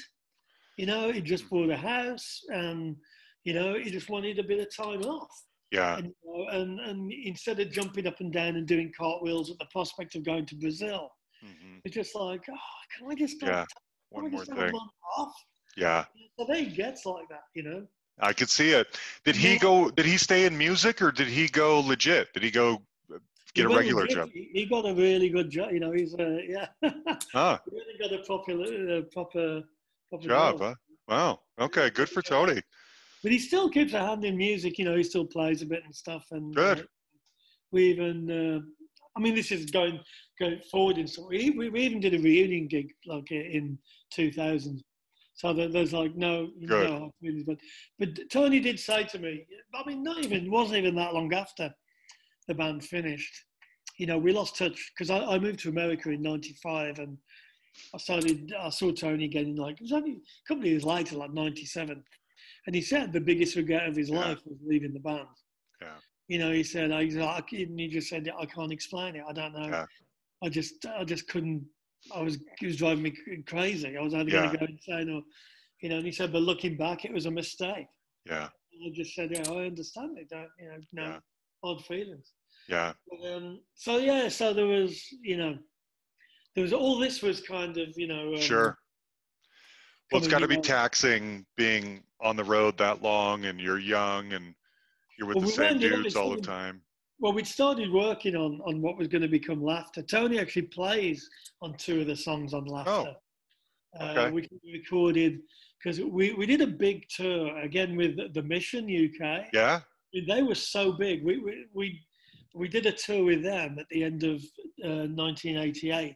you know, he just Mhm. bought a house, and you know, he just wanted a bit of time off. Yeah. And, you know, and and instead of jumping up and down and doing cartwheels at the prospect of going to Brazil, hmm it's just like, oh, can I just? Yeah. One more thing. off? Yeah. So they gets like that, you know. I could see it. Did he go? Did he stay in music, or did he go legit? Did he go uh, He get a regular job? He, he got a really good job. You know, he's a yeah. Ah, he really got a proper, uh, proper, proper job. Huh? Wow. Okay. Good for Tony. But he still keeps a hand in music. You know, he still plays a bit and stuff. And Good. uh, we even, uh, I mean, this is going going forward in so we, we we even did a reunion gig like uh, in 2000. So there's like no, Good. know, but but Tony did say to me, I mean, not even wasn't even that long after the band finished. You know, we lost touch because I, I moved to America in '95 and I started. I saw Tony again in like it was only a couple of years later, like '97. And he said the biggest regret of his Yeah. life was leaving the band. Yeah. You know, he said, I, I, he just said, I can't explain it. I don't know. Yeah. I just, I just couldn't. I was, it was driving me crazy. I was either going to go insane or, you know. And he said, but looking back, it was a mistake. Yeah. And I just said, yeah, I understand it. Don't, you know, no Yeah. odd feelings. Yeah. But, um, so yeah, so there was, you know, there was all this was kind of, you know, um, Sure. Well, it's got to be taxing being on the road that long, and you're young, and you're with Well, the we same dudes all the time. Well, we'd started working on, on what was going to become Laughter. Tony actually plays on two of the songs on Laughter. Oh, okay. uh, we recorded because we, we did a big tour again with the Mission UK. Yeah. They were so big. We, we, we, we did a tour with them at the end of uh, 1988.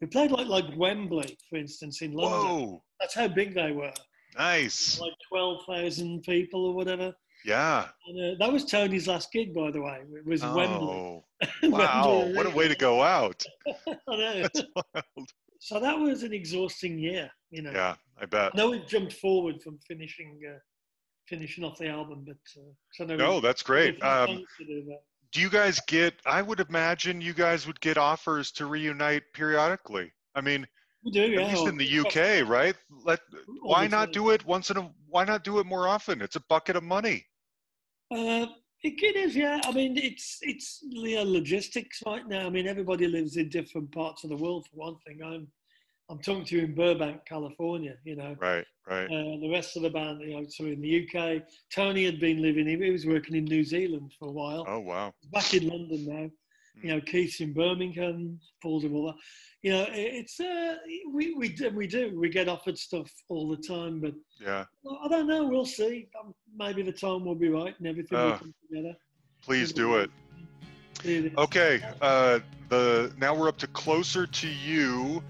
We played like, like Wembley, for instance, in London. Whoa. That's how big they were. Nice. Like 12,000 people or whatever. Yeah. And, uh, that was Tony's last gig, by the way. It was Wembley. Oh. Wembley Wow. What a way to go out. I know. That's wild. So that was an exhausting year, you know. Yeah. I bet. I know we've jumped forward from finishing uh, finishing off the album, but uh, 'cause I know No, that's great. Um, do that. do you guys get i would imagine you guys would get offers to reunite periodically i mean we do, yeah. at least in the uk right let why not do it once in a why not do it more often it's a bucket of money Uh, it, it is, yeah. I mean, it's it's you know, logistics right now. I mean, everybody lives in different parts of the world. For one thing, I'm I'm talking to you in Burbank, California. You know, right right uh, the rest of the band, you know, so in the UK. Tony had been living. He was working in New Zealand for a while. oh wow He's back in London now. You know, Keith's in Birmingham, Paul's in all that. You know, it's uh, we we do, we do we get offered stuff all the time, but yeah I don't know. We'll see. Um, maybe the time will be right and everything will Oh. come together. please do it Really. okay uh the now we're up to closer to you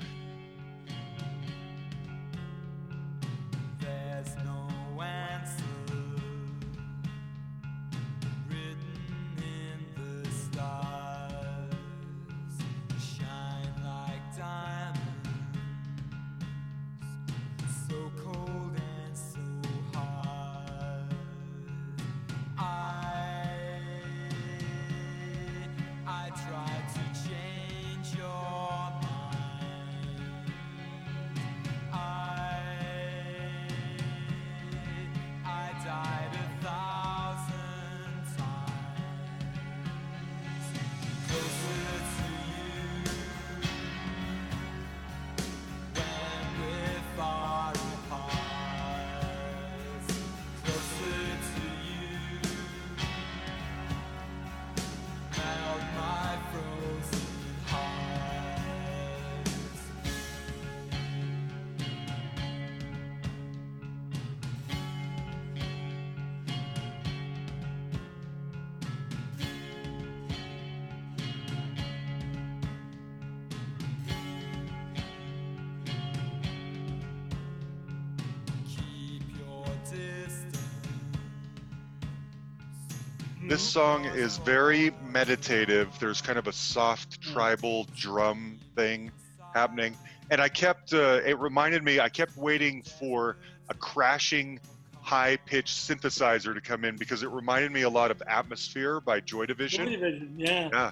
This Mhm. song is very meditative. There's kind of a soft tribal drum thing happening. And I kept, uh, it reminded me, I kept waiting for a crashing, high pitched synthesizer to come in because it reminded me a lot of Atmosphere by Joy Joy Division. Division, yeah. Yeah.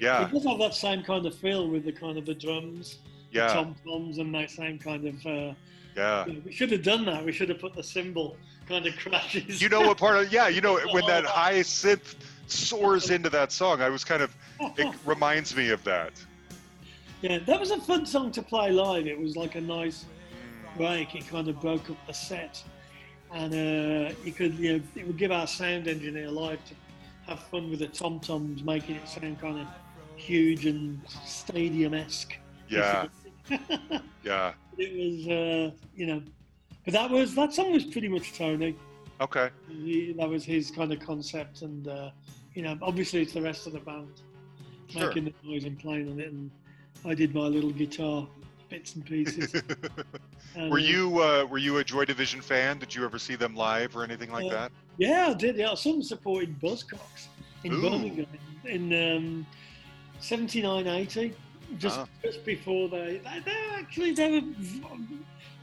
Yeah, It does have that same kind of feel with the kind of the drums, yeah, tom toms, and that same kind of. Uh, yeah. you know, we should have done that. We should have put the cymbal kind of crashes. You know what part of, yeah, you know, when that high synth soars into that song, I was kind of, it reminds me of that. yeah, that was a fun song to play live. It was like a nice break. It kind of broke up the set, and uh, you could, you know, it would give our sound engineer live to have fun with the tom toms, making it sound kind of huge and stadium esque. Yeah, yeah. it was, uh, you know, but that was that song was pretty much Tony. Okay. He, that was his kind of concept, and uh, you know, obviously it's the rest of the band Sure. making the noise and playing on it, and I did my little guitar bits and pieces. And, were uh, you uh, were you a Joy Division fan? Did you ever see them live or anything like Uh, that? Yeah, I did. Yeah, some supported Buzzcocks in Ooh. Birmingham in, in um, 79, 80, just Ah. just before they, they they were actually they were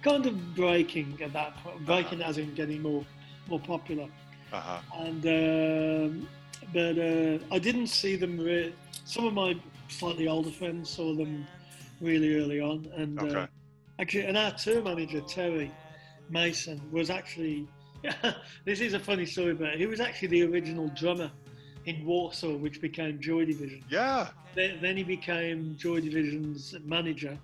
kind of breaking at that point, breaking as in getting more more popular. Uh huh. And um, but uh, I didn't see them. Re- some of my slightly older friends saw them really early on, and uh, actually, and our tour manager Terry Mason was actually. this is a funny story, but he was actually the original drummer in Warsaw, which became Joy Division. Yeah. Then, then he became Joy Division's manager.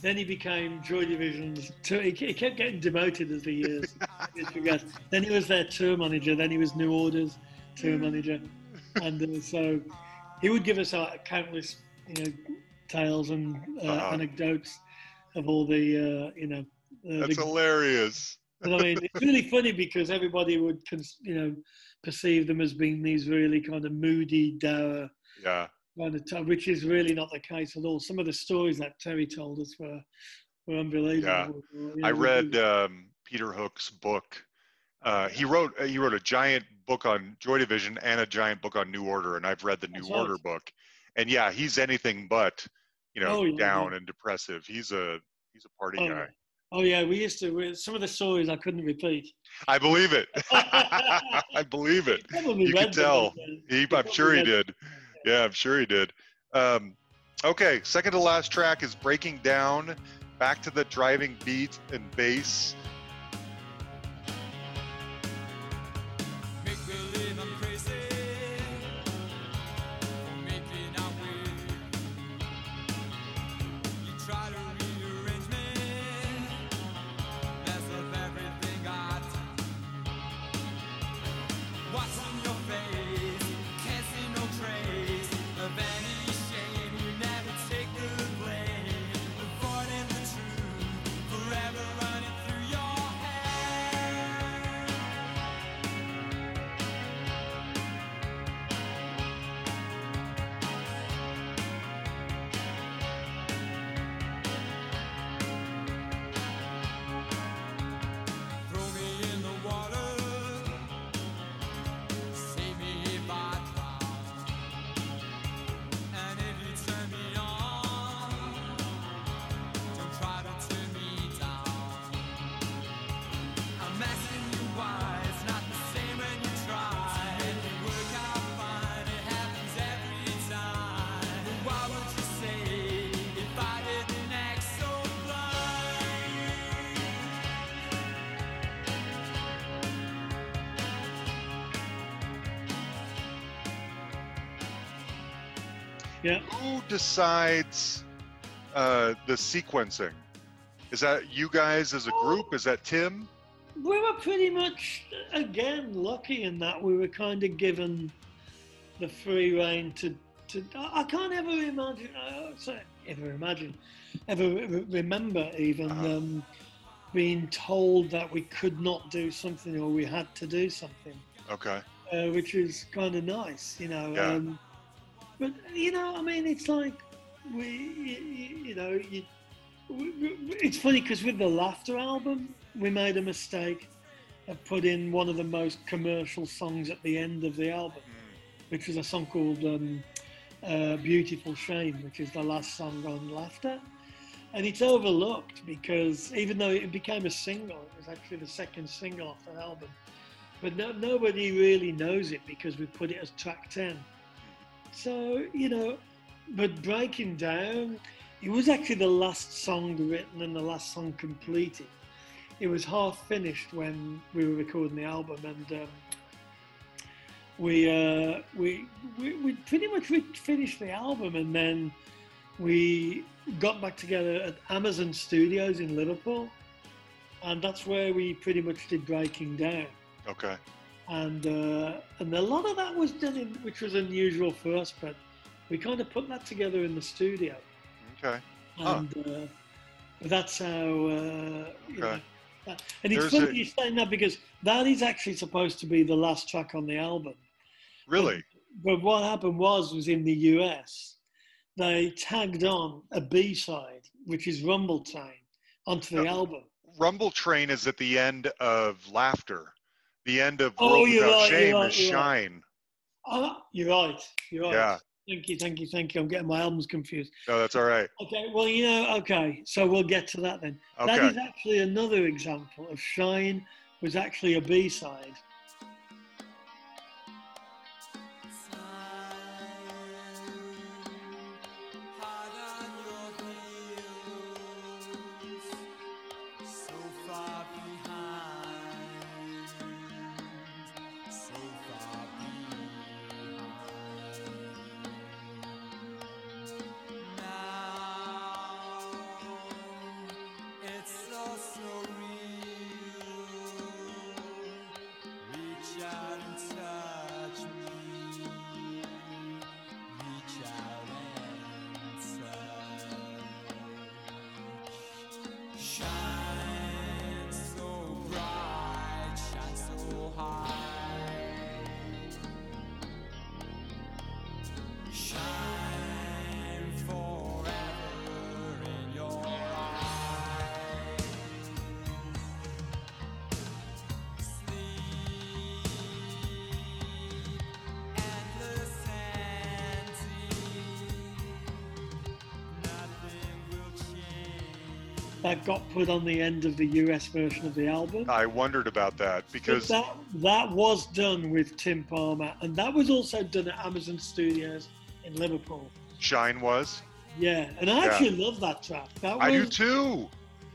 Then he became Joy Division's. Tour, he, kept getting demoted as the years years progressed. Then he was their tour manager. Then he was New Order's tour manager, and uh, so he would give us uh, countless, you know, tales and uh, Uh-huh. anecdotes of all the, uh, you know. Uh, That's the, hilarious. I mean, it's really funny because everybody would, cons- you know, perceive them as being these really kind of moody, dour Yeah. Kind of, t- which is really not the case at all. Some of the stories that Terry told us were were unbelievable. Know, I read um, Peter Hook's book. Uh, he wrote uh, he wrote a giant book on Joy Division and a giant book on New Order, and I've read the New That's right. Order book. And yeah, he's anything but you know Oh, yeah, down and depressive. He's a he's a party Oh, guy. Oh yeah, we used to. We, some of the stories I couldn't repeat. I believe it. I believe it. You could tell. He, I'm sure he did. Yeah, I'm sure he did. Um, okay, second to last track is Breaking Down. Back to the driving beat and bass. Decides uh, the sequencing? Is that you guys as a group? Is that Tim? We were pretty much again lucky in that we were kind of given the free reign to. to I can't ever imagine. I say ever imagine, ever re- remember even Uh-huh. um, being told that we could not do something or we had to do something. Okay. uh, which is kind of nice, you know. Yeah. Um, but you know, I mean, it's like we, you, you know, you, we, we, it's funny because with the Laughter album, we made a mistake of putting one of the most commercial songs at the end of the album, which was a song called um, uh, Beautiful Shame, which is the last song on Laughter. And it's overlooked because even though it became a single, it was actually the second single off the album. But no, nobody really knows it because we put it as track 10. So, you know, but Breaking Down, it was actually the last song written and the last song completed. It was half finished when we were recording the album, and um, we, uh, we we we pretty much finished the album, and then we got back together at Amazon Studios in Liverpool, and that's where we pretty much did Breaking Down Okay. and uh, and a lot of that was done in, which was unusual for us, but we kind of put that together in the studio, Okay. And uh, that's how. Uh, you know, Okay. that- and it's There's funny a- you saying that because that is actually supposed to be the last track on the album. Really? But what happened was, was in the US, they tagged on a B side, which is Rumble Train, onto the album. Rumble Train is at the end of Laughter. The end of Oh, World Without right, Shame right, is you're right. Shine. Ah, you're right. You're right. Yeah. Thank you, thank you, thank you. I'm getting my albums confused. No, that's all right. Okay, well, you know, okay, so we'll get to that then. That Okay. is actually another example of Shine was actually a B side. Got put on the end of the US version of the album. I wondered about that But because that that was done with Tim Palmer, and that was also done at Amazon Studios in Liverpool. Shine was. Yeah, and I Yeah. actually love that track. That was I do too.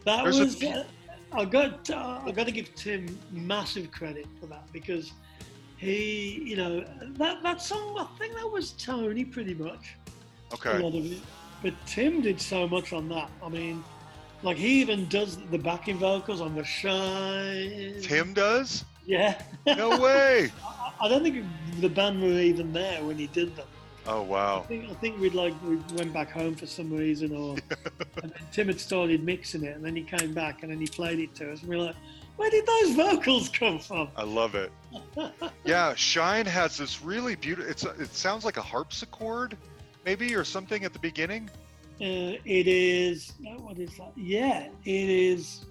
that There's was. pe- uh, I got uh, I got to give Tim massive credit for that because he, you know, that that song. I think that was Tony pretty much. a Okay. lot of it. But Tim did so much on that. I mean, like he even does the backing vocals on the Shine. Tim does? Yeah. No way. I- I don't think the band were even there when he did them. Oh I wow. think I think we'd like we went back home for some reason, or and then Tim had started mixing it, and then he came back and then he played it to us, and we were like, "Where did those vocals come from?" I love it. Yeah, Shine has this really beautiful. It's it sounds like a harpsichord, maybe or something at the beginning. Uh, it is. no, What is that? Yeah, it is.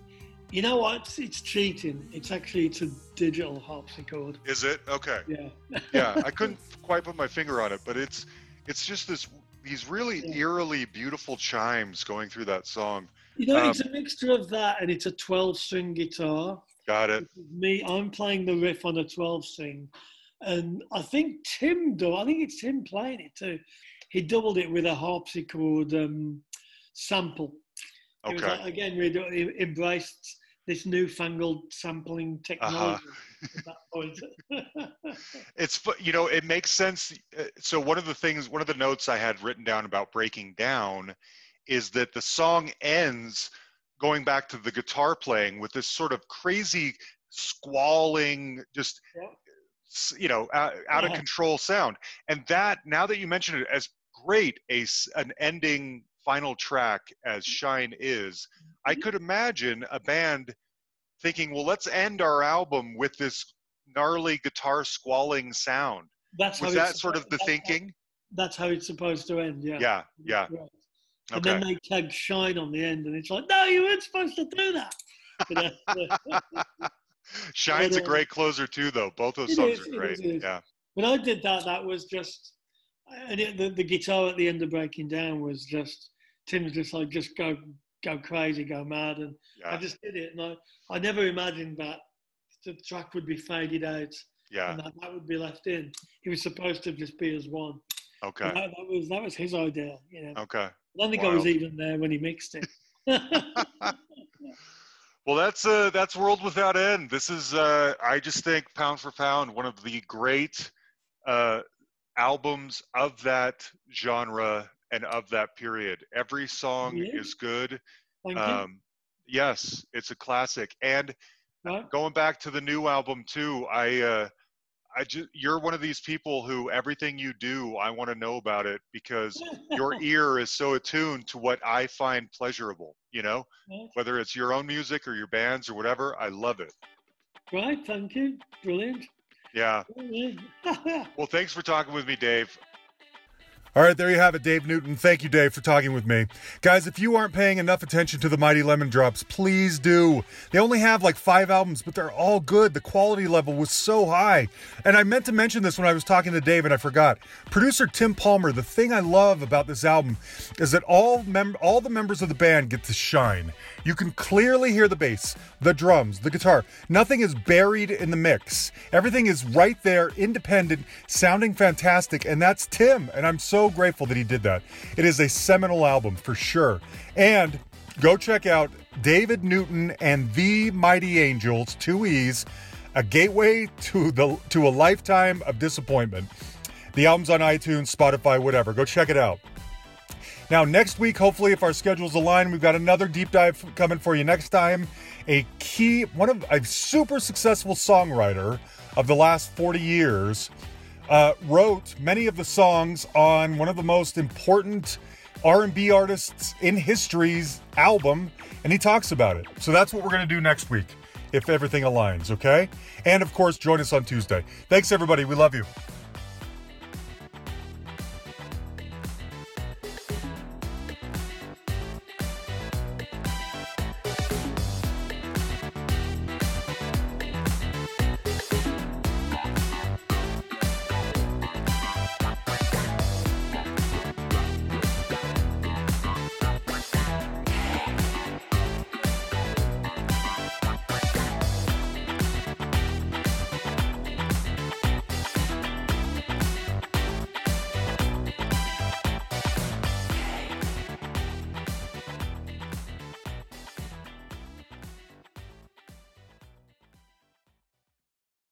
You know what? It's, it's cheating. It's actually it's a digital harpsichord. Is it? Okay. Yeah. Yeah, I couldn't quite put my finger on it, but it's it's just this these really Yeah. eerily beautiful chimes going through that song. You know, Um, it's a mixture of that and it's a 12 string guitar. Got it. Me, I'm playing the riff on a 12 string. And I think Tim, do I think it's Tim playing it too. He doubled it with a harpsichord um, sample. It was Okay. like, again, we embraced this newfangled sampling technology Uh-huh. at that point. It's you know it makes sense. uh, So one of the things, one of the notes I had written down about breaking down, is that the song ends going back to the guitar playing with this sort of crazy squalling, just Yeah. you know out, out of control sound. And that now that you mention it, as great a an ending final track as Shine is, I Mm-hmm. could imagine a band thinking, well, let's end our album with this gnarly guitar squalling sound. That's Was how that sort of the that's how- thinking? That's how it's supposed to end. Yeah. Yeah, yeah. Right. And then they tag shine on the end, and it's like, no, you weren't supposed to do that. Shine's a But, uh, great closer too, though. Both those songs is, are great. is, it is. Yeah. when I did that, that was just and it, the, the guitar at the end of Breaking Down was just Tim's just like just go go crazy, go mad, and I just did it, and I I never imagined that the track would be faded out Yeah. and that, that would be left in. It was supposed to just be as one. Okay. That, that was that was his idea, you know. Okay. I don't think I was even there when he mixed it. Well, that's uh, that's World Without End. This is, uh, I just think, pound for pound, one of the great uh, albums of that genre and of that period. Every song Yeah. is good. Thank you. Um, yes, it's a classic. And Right? going back to the new album too, I, uh, I just, you're one of these people who everything you do, I want to know about it because your ear is so attuned to what I find pleasurable. You know, Right. whether it's your own music or your bands or whatever, I love it. Right, thank you. Brilliant. Yeah. Well, thanks for talking with me, Dave. All right, there you have it, Dave Newton. Thank you, Dave, for talking with me. Guys, if you aren't paying enough attention to the Mighty Lemon Drops, please do. They only have like five albums, but they're all good. The quality level was so high. And I meant to mention this when I was talking to Dave, and I forgot. Producer Tim Palmer, the thing I love about this album is that all mem- all the members of the band get to shine. You can clearly hear the bass, the drums, the guitar. Nothing is buried in the mix. Everything is right there, independent, sounding fantastic, and that's Tim. And I'm grateful that he did that. It is a seminal album for sure. And go check out David Newton and the Mighty Angels, two E's, a gateway to the to a lifetime of disappointment. The album's on iTunes, Spotify, whatever. Go check it out. Now, next week, hopefully, if our schedules align, we've got another deep dive coming for you next time. A key, one of a super successful songwriter of the last 40 years, uh, wrote many of the songs on one of the most important R&B artists in history's album, and he talks about it. So that's what we're going to do next week, if everything aligns, okay? And of course, join us on Tuesday. Thanks, everybody. We love you.